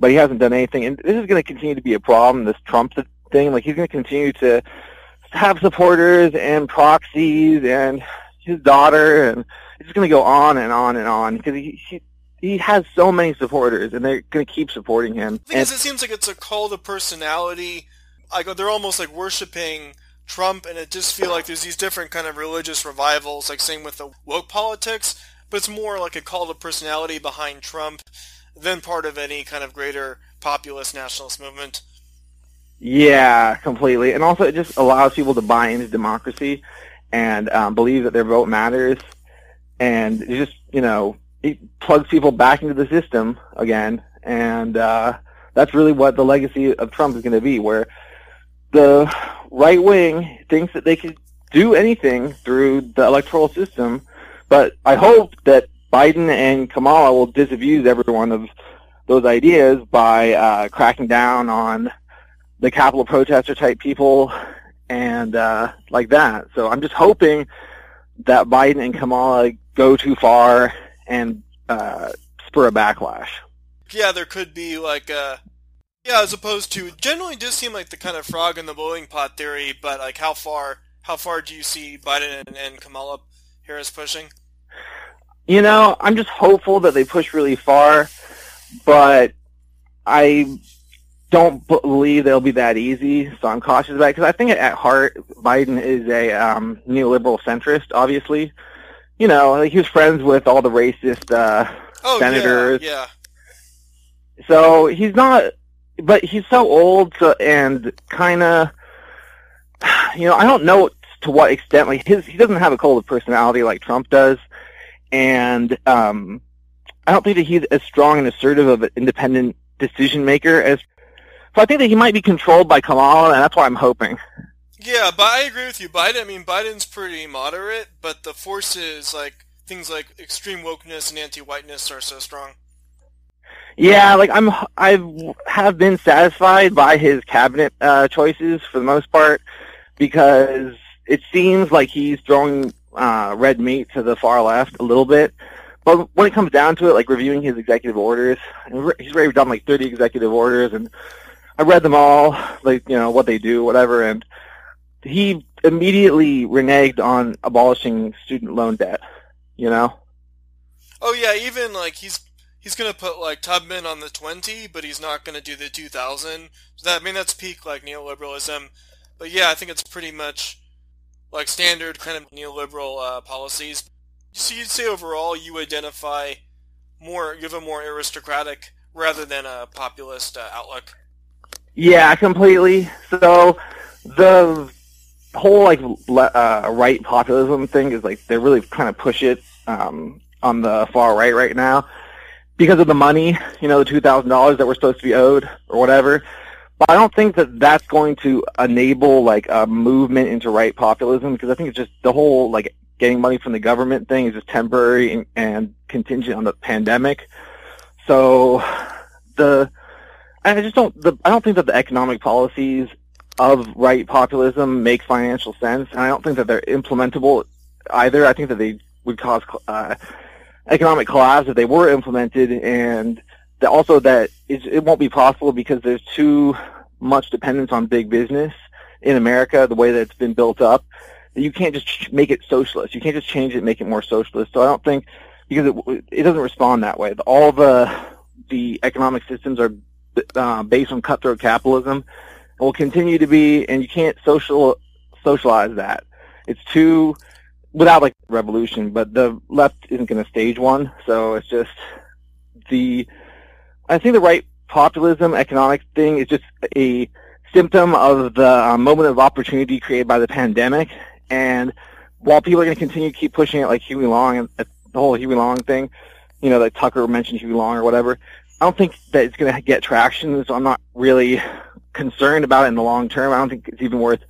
but he hasn't done anything. And this is going to continue to be a problem, this Trump thing. Like, he's going to continue to have supporters and proxies and his daughter, and it's going to go on and on and on because he, he he has so many supporters, and they're going to keep supporting him. Because it seems like it's a cult of personality. Like they're almost like worshiping Trump, and it just feel like there's these different kind of religious revivals, like same with the woke politics. But it's more like a cult of personality behind Trump than part of any kind of greater populist nationalist movement. Yeah, completely. And also, it just allows people to buy into democracy and um, believe that their vote matters. And just, you know, plugs people back into the system again. And uh, that's really what the legacy of Trump is going to be, where the right wing thinks that they can do anything through the electoral system. But I hope that Biden and Kamala will disabuse every one of those ideas by uh, cracking down on the Capitol protester type people and uh, like that. So I'm just hoping that Biden and Kamala go too far and uh, spur a backlash. Yeah, there could be like a uh, yeah, as opposed to generally does seem like the kind of frog in the boiling pot theory, but like how far how far do you see Biden and, and Kamala Harris pushing? You know, I'm just hopeful that they push really far, but I don't believe they'll be that easy, so I'm cautious about it because I think at heart Biden is a um, neoliberal centrist. Obviously, you know, like he was friends with all the racist uh, oh, senators. Yeah, yeah. So he's not, but he's so old so, and kind of, you know, I don't know to what extent. Like his, he doesn't have a cold personality like Trump does, and um, I don't think that he's as strong and assertive of an independent decision maker as. So I think that he might be controlled by Kamala, and that's why I'm hoping. Yeah, but I agree with you. Biden, I mean, Biden's pretty moderate, but the forces, like things like extreme wokeness and anti-whiteness, are so strong. Yeah, like I'm, I have been satisfied by his cabinet uh, choices for the most part because it seems like he's throwing uh, red meat to the far left a little bit. But when it comes down to it, like reviewing his executive orders, he's already done like 30 executive orders, and I read them all, like you know what they do, whatever, and he immediately reneged on abolishing student loan debt. You know. Oh yeah, even like he's he's gonna put like Tubman on the twenty, but he's not gonna do the two thousand. So that I mean that's peak like neoliberalism. But yeah, I think it's pretty much like standard kind of neoliberal uh, policies. So you'd say overall you identify more, you have a more aristocratic rather than a populist uh, outlook. Yeah, completely. So the whole like uh, right populism thing is like they really kind of push it um, on the far right right now because of the money, you know, the two thousand dollars that we're supposed to be owed or whatever. But I don't think that that's going to enable like a movement into right populism because I think it's just the whole like getting money from the government thing is just temporary and, and contingent on the pandemic. So the I just don't the I don't think that the economic policies of right populism make financial sense, and I don't think that they're implementable either. I think that they would cause uh, economic collapse if they were implemented, and that also that it won't be possible because there's too much dependence on big business in America, the way that it's been built up. You can't just make it socialist. You can't just change it make it more socialist. So I don't think because it it doesn't respond that way. All the the economic systems are uh, based on cutthroat capitalism will continue to be, and you can't social socialize that. It's too without like revolution, but the left isn't going to stage one, so it's just the. I think the right populism economic thing is just a symptom of the uh, moment of opportunity created by the pandemic, and while people are going to continue to keep pushing it, like Huey Long and uh, the whole Huey Long thing, you know, that Tucker mentioned Huey Long or whatever. I don't think that it's going to get traction, so I'm not really concerned about it in the long term. I don't think it's even worth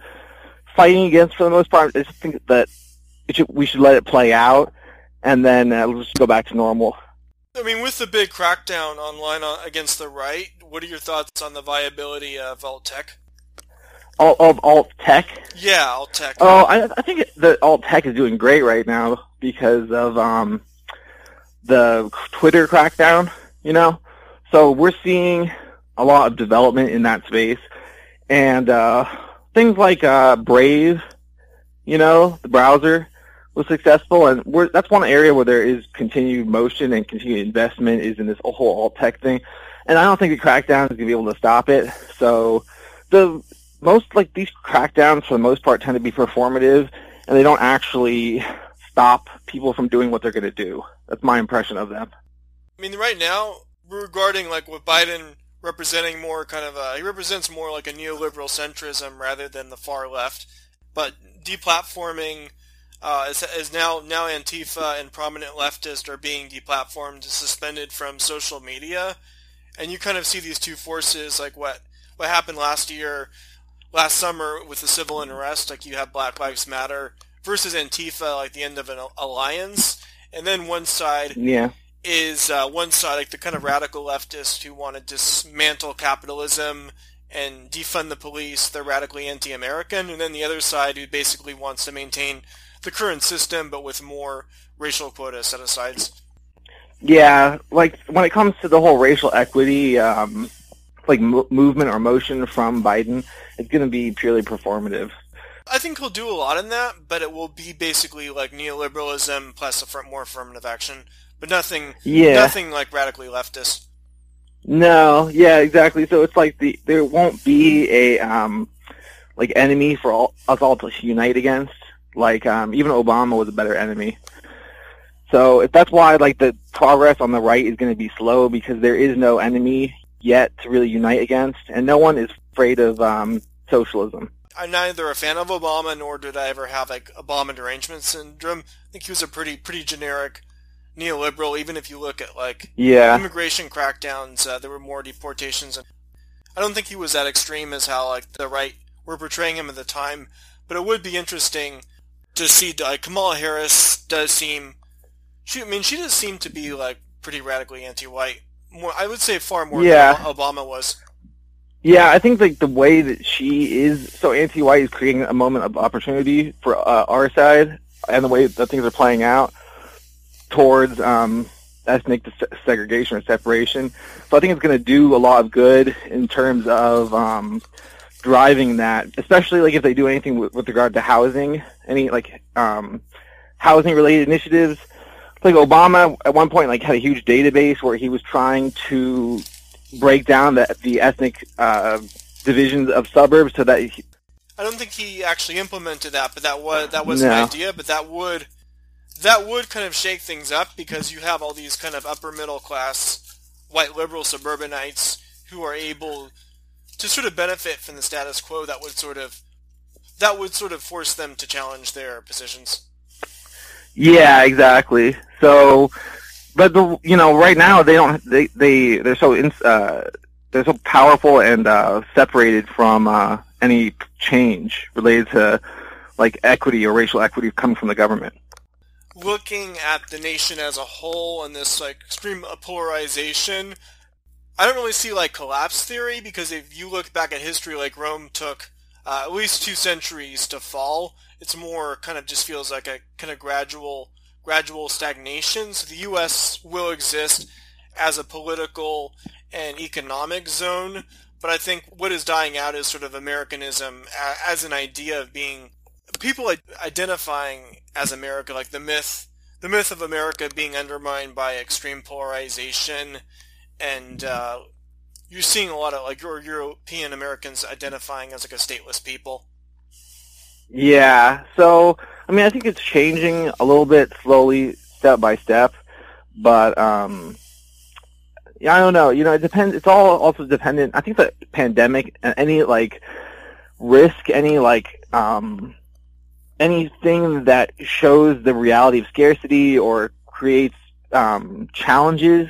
fighting against for the most part. I just think that should, we should let it play out, and then uh, let's go back to normal. I mean, with the big crackdown online against the right, what are your thoughts on the viability of alt tech? Alt, of alt tech. Yeah, alt tech. Oh, I, I think the alt tech is doing great right now because of um, the Twitter crackdown. You know, so we're seeing a lot of development in that space, and uh, things like uh, Brave, you know, the browser was successful, and that's one area where there is continued motion and continued investment is in this whole alt tech thing, and I don't think the crackdown is going to be able to stop it. So the most like these crackdowns for the most part tend to be performative, and they don't actually stop people from doing what they're going to do. That's my impression of them. I mean, right now, regarding like what Biden representing more kind of a, he represents more like a neoliberal centrism rather than the far left. But deplatforming uh, is, is now now Antifa and prominent leftists are being deplatformed, suspended from social media, and you kind of see these two forces like what what happened last year, last summer with the civil unrest. Like you have Black Lives Matter versus Antifa, like the end of an alliance, and then one side Yeah. Is uh, one side, like the kind of radical leftists who want to dismantle capitalism and defund the police. They're radically anti-American, and then the other side who basically wants to maintain the current system, but with more racial quota set asides. Yeah, like when it comes to the whole racial equity, um, like mo- movement or motion from Biden, it's going to be purely performative. I think he'll do a lot in that, but it will be basically like neoliberalism plus a more affirmative action, but nothing, Yeah. nothing like radically leftist. No, yeah, exactly. So it's like the there won't be a um like enemy for all, us all to unite against. Like um even Obama was a better enemy. So if that's why like the progress on the right is going to be slow because there is no enemy yet to really unite against, and no one is afraid of um socialism. I'm neither a fan of Obama nor did I ever have like Obama derangement syndrome. I think he was a pretty pretty generic neoliberal. Even if you look at like Yeah, immigration crackdowns, uh, there were more deportations. And I don't think he was that extreme as how like the right were portraying him at the time. But it would be interesting to see. Like Kamala Harris does seem. She, I mean, she does seem to be like pretty radically anti-white. More, I would say far more Yeah. than Obama was. yeah. I think like the way that she is so anti-white is creating a moment of opportunity for uh, our side, and the way that things are playing out towards um, ethnic se- segregation or separation. So I think it's going to do a lot of good in terms of um, driving that, especially like if they do anything with, with regard to housing, any like um, housing-related initiatives. Like Obama at one point like had a huge database where he was trying to break down the the ethnic uh, divisions of suburbs so that he, I don't think he actually implemented that, but that was that was No. an idea. But that would that would kind of shake things up because you have all these kind of upper middle class white liberal suburbanites who are able to sort of benefit from the status quo. That would sort of that would sort of force them to challenge their positions. Yeah, exactly. So, but the you know right now they don't they they they're so in, uh, they're so powerful and uh, separated from uh, any change related to like equity or racial equity coming from the government. Looking at the nation as a whole and this like extreme polarization, I don't really see like collapse theory because if you look back at history, like Rome took uh, at least two centuries to fall. It's more kind of just feels like a kind of gradual gradual stagnation. So the U.S. will exist as a political and economic zone, but I think what is dying out is sort of Americanism as an idea of being people identifying as America, like the myth, the myth of America being undermined by extreme polarization, and uh, you're seeing a lot of like Euro- European Americans identifying as like a stateless people. Yeah. So I mean I think it's changing a little bit slowly, step by step, but um. Yeah, I don't know. You know, it depends. It's all also dependent. I think the pandemic and any like risk, any like um, anything that shows the reality of scarcity or creates um, challenges,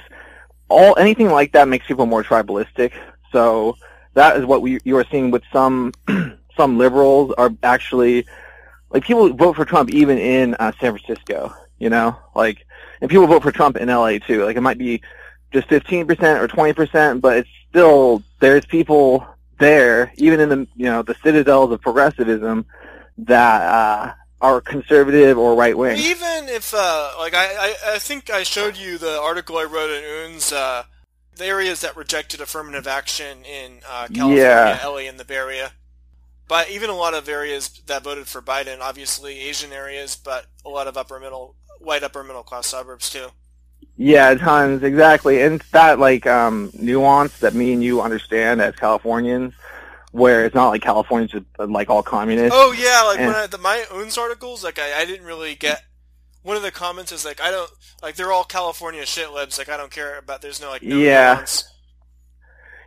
all anything like that makes people more tribalistic. So that is what we you are seeing with some some liberals are actually like people vote for Trump even in uh, San Francisco. You know, like and people vote for Trump in LA too. Like it might be just 15% or 20%, but it's still there's people there, even in the you know the citadels of progressivism, that uh, are conservative or right wing. Even if, uh, like, I, I, I, think I showed you the article I wrote in Unz, uh, the areas that rejected affirmative action in uh, California, yeah. LA, and the Bay Area. But even a lot of areas that voted for Biden, obviously Asian areas, but a lot of upper middle, white upper middle class suburbs too. Yeah, tons exactly, and it's that like um, nuance that me and you understand as Californians where it's not like California's just like all communist. Oh yeah, like and, when I, the, my Unz articles, like I, I didn't really get. One of the comments is like I don't like they're all California shit libs. Like I don't care about. There's no like no yeah. Nuance.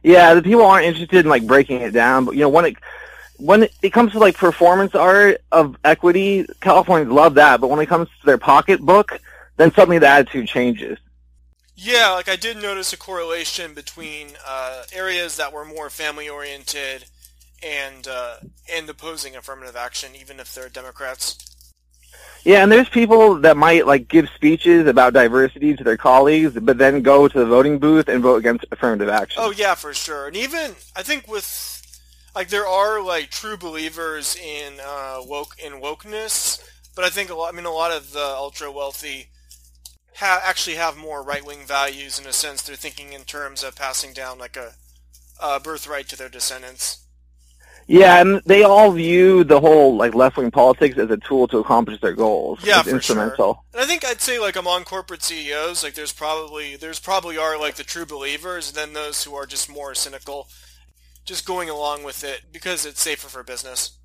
Yeah, the people aren't interested in like breaking it down, but you know when it when it comes to like performance art of equity, Californians love that, but when it comes to their pocketbook, then suddenly the attitude changes. Yeah, like I did notice a correlation between uh, areas that were more family oriented and uh, and opposing affirmative action, even if they're Democrats. Yeah, and there's people that might like give speeches about diversity to their colleagues, but then go to the voting booth and vote against affirmative action. Oh yeah, for sure. And even I think with like there are like true believers in uh, woke in wokeness, but I think a lot. I mean, a lot of the ultra wealthy ha- actually have more right wing values in a sense. They're thinking in terms of passing down like a, a birthright to their descendants. Yeah, and they all view the whole like left wing politics as a tool to accomplish their goals. Yeah, it's for instrumental. Sure. And I think I'd say like among corporate CEOs, like there's probably there's probably are like the true believers, and then those who are just more cynical, just going along with it because it's safer for business.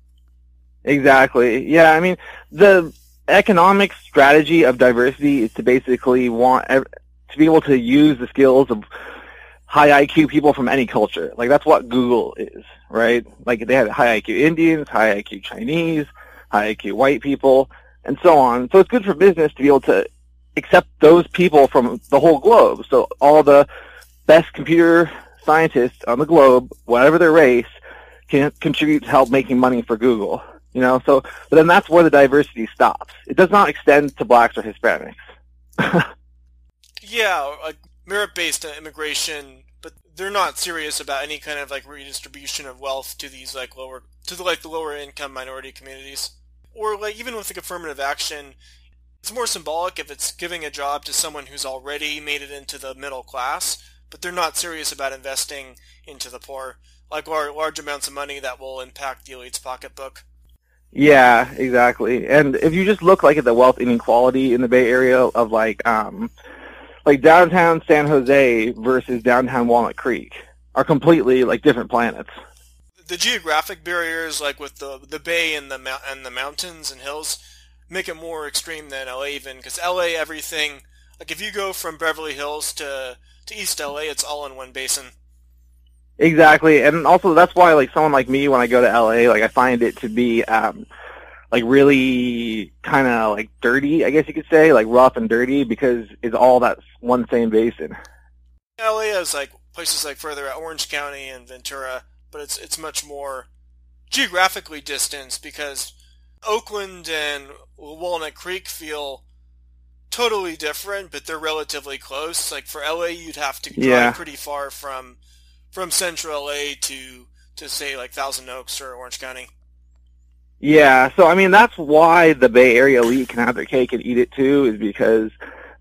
Exactly. Yeah, I mean the economic strategy of diversity is to basically want to be able to use the skills of high IQ people from any culture. Like that's what Google is, right? Like they have high IQ Indians, high IQ Chinese, high IQ white people, and so on. So it's good for business to be able to accept those people from the whole globe. So all the best computer scientists on the globe, whatever their race, can contribute to help making money for Google. You know, so but then that's where the diversity stops. It does not extend to blacks or Hispanics. yeah, like merit-based immigration they're not serious about any kind of like redistribution of wealth to these like lower to the like the lower income minority communities. Or like even with like affirmative action it's more symbolic if it's giving a job to someone who's already made it into the middle class but they're not serious about investing into the poor like large, large amounts of money that will impact the elite's pocketbook. Yeah exactly. And if you just look like at the wealth inequality in the bay area of like um like downtown San Jose versus downtown Walnut Creek are completely like different planets. The geographic barriers, like with the the bay and the and the mountains and hills, make it more extreme than LA even because LA everything like if you go from Beverly Hills to to East LA, it's all in one basin. Exactly, and also that's why like someone like me when I go to LA, like I find it to be um like really kind of like dirty, I guess you could say, like rough and dirty because it's all that one same basin. LA is like places like further at Orange County and Ventura, but it's it's much more geographically distanced because Oakland and Walnut Creek feel totally different, but they're relatively close. Like for LA, you'd have to drive yeah. pretty far from from central LA to to say like Thousand Oaks or Orange County. Yeah, so I mean that's why the Bay Area elite can have their cake and eat it too, is because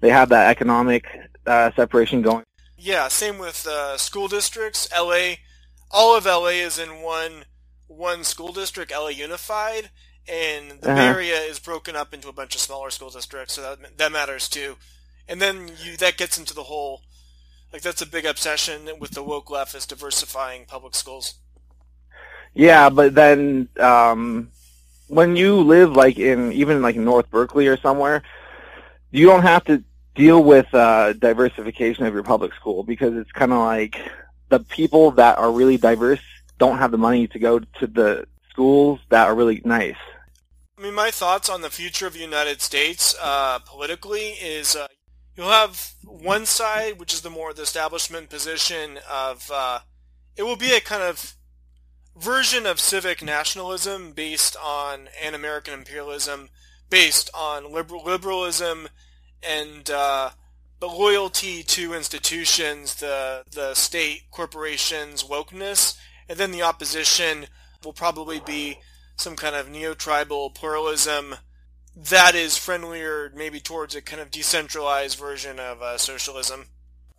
they have that economic uh, separation going. Yeah, same with uh, school districts. LA, all of LA is in one one school district, LA Unified, and the uh-huh. Bay Area is broken up into a bunch of smaller school districts, so that that matters too. And then you that gets into the whole like that's a big obsession with the woke left is diversifying public schools. Yeah, but then um, when you live like in even like North Berkeley or somewhere, you don't have to deal with uh, diversification of your public school because it's kind of like the people that are really diverse don't have the money to go to the schools that are really nice. I mean, my thoughts on the future of the United States uh, politically is uh, you'll have one side, which is the more the establishment position of uh, it will be a kind of version of civic nationalism based on an American imperialism, based on liberal, liberalism and uh, but loyalty to institutions, the the state, corporations, wokeness, and then the opposition will probably be some kind of neo-tribal pluralism that is friendlier maybe towards a kind of decentralized version of uh, socialism.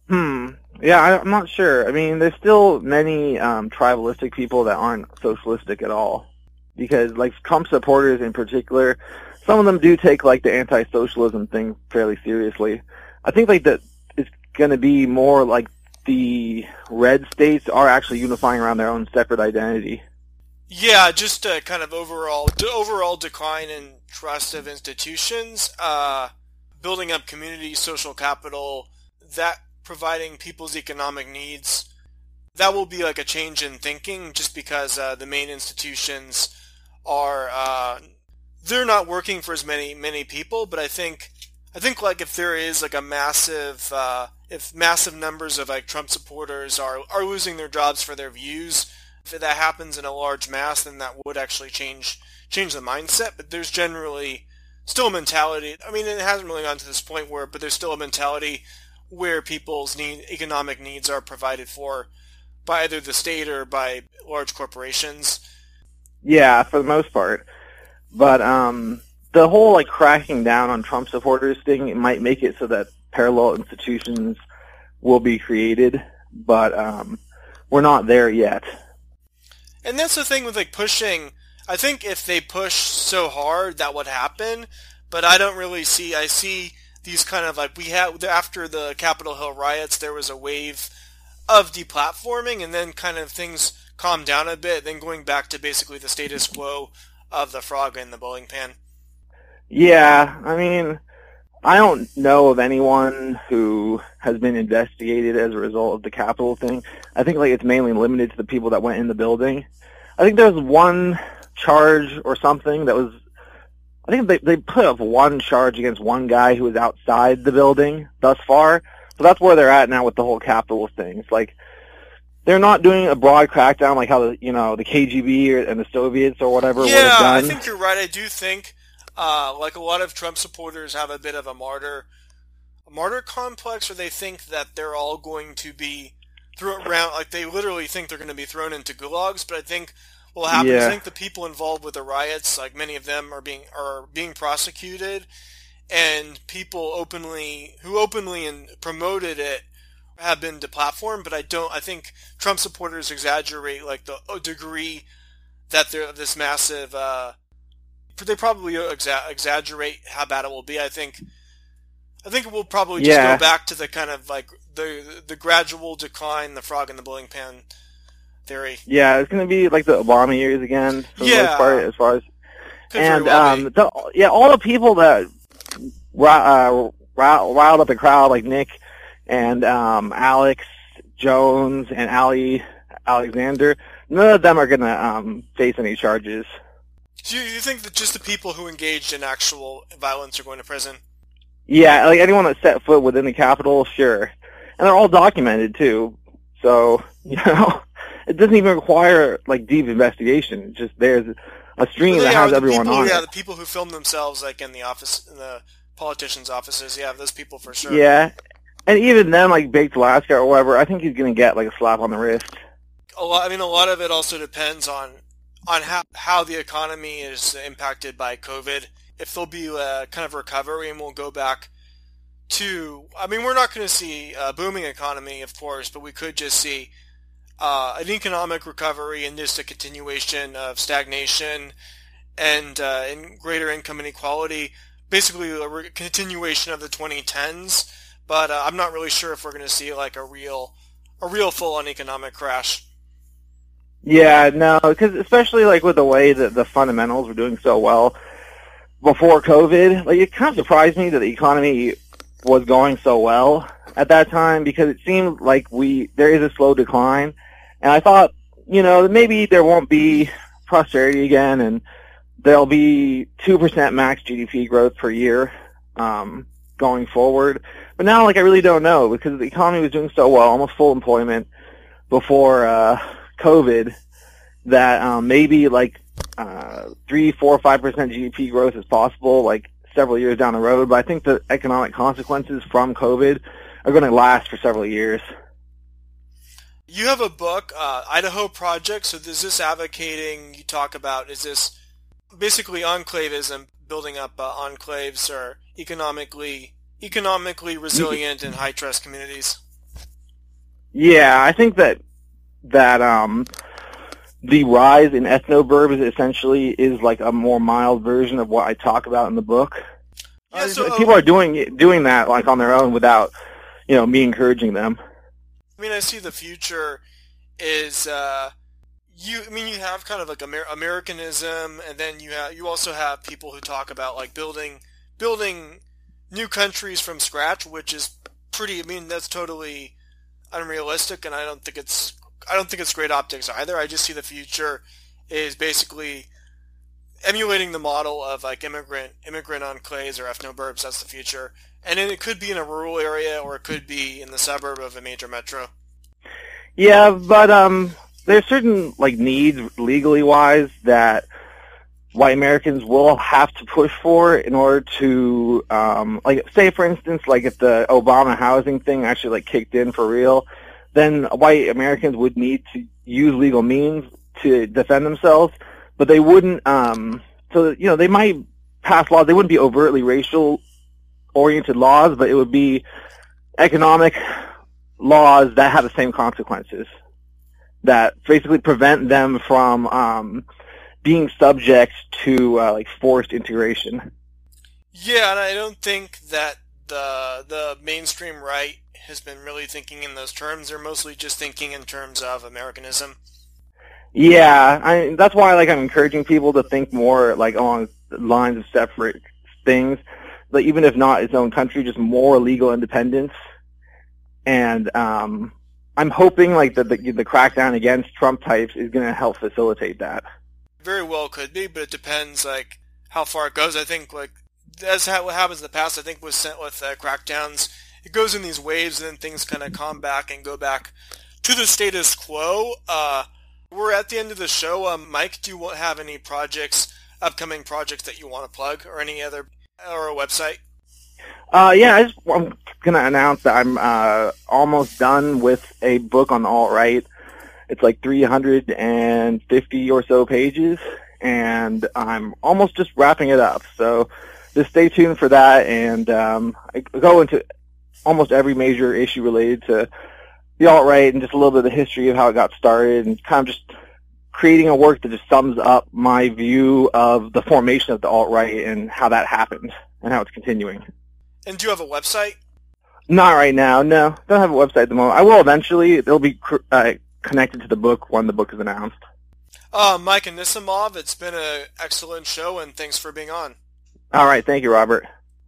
Hmm. Yeah, I, I'm not sure. I mean, there's still many um, tribalistic people that aren't socialistic at all, because like Trump supporters in particular, some of them do take like the anti-socialism thing fairly seriously. I think like that it's going to be more like the red states are actually unifying around their own separate identity. Yeah, just a kind of overall overall decline in trust of institutions, uh, building up community social capital, that providing people's economic needs. That will be like a change in thinking, just because uh, the main institutions are uh, they're not working for as many many people. But I think I think like if there is like a massive uh, if massive numbers of like Trump supporters are are losing their jobs for their views if that happens in a large mass, then that would actually change change the mindset. But there's generally still a mentality. I mean, it hasn't really gone to this point where, but there's still a mentality where people's need, economic needs are provided for by either the state or by large corporations. Yeah, for the most part. But um, the whole like cracking down on Trump supporters thing it might make it so that parallel institutions will be created, but um, we're not there yet. And that's the thing with like pushing. I think if they push so hard, that would happen. But I don't really see. I see these kind of like we had after the Capitol Hill riots, there was a wave of deplatforming, and then kind of things calmed down a bit. Then going back to basically the status quo of the frog in the bowling pan. Yeah, I mean, I don't know of anyone who has been investigated as a result of the Capitol thing. I think like it's mainly limited to the people that went in the building. I think there was one charge or something that was. I think they they put up one charge against one guy who was outside the building thus far. So that's where they're at now with the whole Capitol thing. It's like they're not doing a broad crackdown like how the you know the KGB or, and the Soviets or whatever yeah, would have done. I think you're right. I do think uh, like a lot of Trump supporters have a bit of a martyr, a martyr complex, where they think that they're all going to be thrown around, like they literally think they're going to be thrown into gulags. But I think will happen yeah. I think the people involved with the riots, like many of them, are being are being prosecuted, and people openly who openly and promoted it have been deplatformed. But I don't. I think Trump supporters exaggerate like the degree that they're this massive. Uh, they probably exa- exaggerate how bad it will be. I think. I think we'll probably just yeah. go back to the kind of like the the gradual decline, the frog in the bowling pan theory. Yeah, it's going to be like the Obama years again for yeah. the most part, as far as. Could and well um, the, yeah, all the people that uh, riled up the crowd, like Nick and um, Alex Jones and Ali Alexander, none of them are going to um, face any charges. So you think that just the people who engaged in actual violence are going to prison? Yeah, like anyone that set foot within the Capitol, sure. And they're all documented too. So, you know, it doesn't even require like deep investigation. It's just there's a stream well, that has everyone people, on yeah, it. the people who film themselves like in the office in the politicians' offices, yeah, those people for sure. Yeah. And even then, like Baked Alaska or whatever, I think he's gonna get like a slap on the wrist. A lot I mean a lot of it also depends on on how, how the economy is impacted by COVID. If there'll be a kind of recovery and we'll go back to, I mean, we're not going to see a booming economy, of course, but we could just see uh, an economic recovery and just a continuation of stagnation and, uh, and greater income inequality. Basically, a re- continuation of the 2010s. But uh, I'm not really sure if we're going to see like a real, a real full-on economic crash. Yeah, no, because especially like with the way that the fundamentals were doing so well before COVID, like it kind of surprised me that the economy was going so well at that time because it seemed like we there is a slow decline, and I thought you know maybe there won't be prosperity again and there'll be two percent max GDP growth per year um, going forward. But now, like I really don't know because the economy was doing so well, almost full employment before. Uh, COVID that um, maybe like uh, three, four, five percent GDP growth is possible, like several years down the road. But I think the economic consequences from COVID are going to last for several years. You have a book, uh, Idaho Project. So is this advocating? You talk about is this basically enclavism, building up uh, enclaves or economically economically resilient and high trust communities? Yeah, I think that that um, the rise in ethnoburbs essentially is like a more mild version of what I talk about in the book. Yeah, Uh, so, people are doing doing that like on their own without you know me encouraging them. I mean, I see the future is uh, you. I mean, you have kind of like Amer- Americanism, and then you have you also have people who talk about like building building new countries from scratch, which is pretty. I mean, that's totally unrealistic, and I don't think it's I don't think it's great optics either. I just see the future is basically emulating the model of like immigrant immigrant enclaves or ethnoburbs. That's the future, and it could be in a rural area or it could be in the suburb of a major metro. Yeah, but um, there's certain like needs legally wise that white Americans will have to push for in order to um, like say for instance like if the Obama housing thing actually like kicked in for real, then white Americans would need to use legal means to defend themselves, but they wouldn't. Um, so you know they might pass laws. They wouldn't be overtly racial oriented laws, but it would be economic laws that have the same consequences that basically prevent them from um, being subject to uh, like forced integration. Yeah, and I don't think that the the mainstream right has been really thinking in those terms. They're mostly just thinking in terms of Americanism. Yeah, I, that's why like I'm encouraging people to think more like along lines of separate things, like even if not its own country, just more legal independence. And um, I'm hoping like that the, the crackdown against Trump types is going to help facilitate that. Very well could be, but it depends like how far it goes. I think like that's how what happens in the past. I think was sent with uh, crackdowns. It goes in these waves, and then things kind of calm back and go back to the status quo. Uh, we're at the end of the show. Um, Mike, do you have any projects, upcoming projects that you want to plug, or any other, or a website? Uh, yeah, I just, I'm gonna announce that I'm uh, almost done with a book on the alt right. It's like 350 or so pages, and I'm almost just wrapping it up. So just stay tuned for that, and um, I go into almost every major issue related to the alt right and just a little bit of the history of how it got started, and kind of just creating a work that just sums up my view of the formation of the alt right and how that happened and how it's continuing. And do you have a website? Not right now. No, don't have a website at the moment. I will eventually. It'll be cr- uh, connected to the book when the book is announced. Uh, Mike Anissimov, it's been an excellent show, and thanks for being on. All right. Thank you, Robert.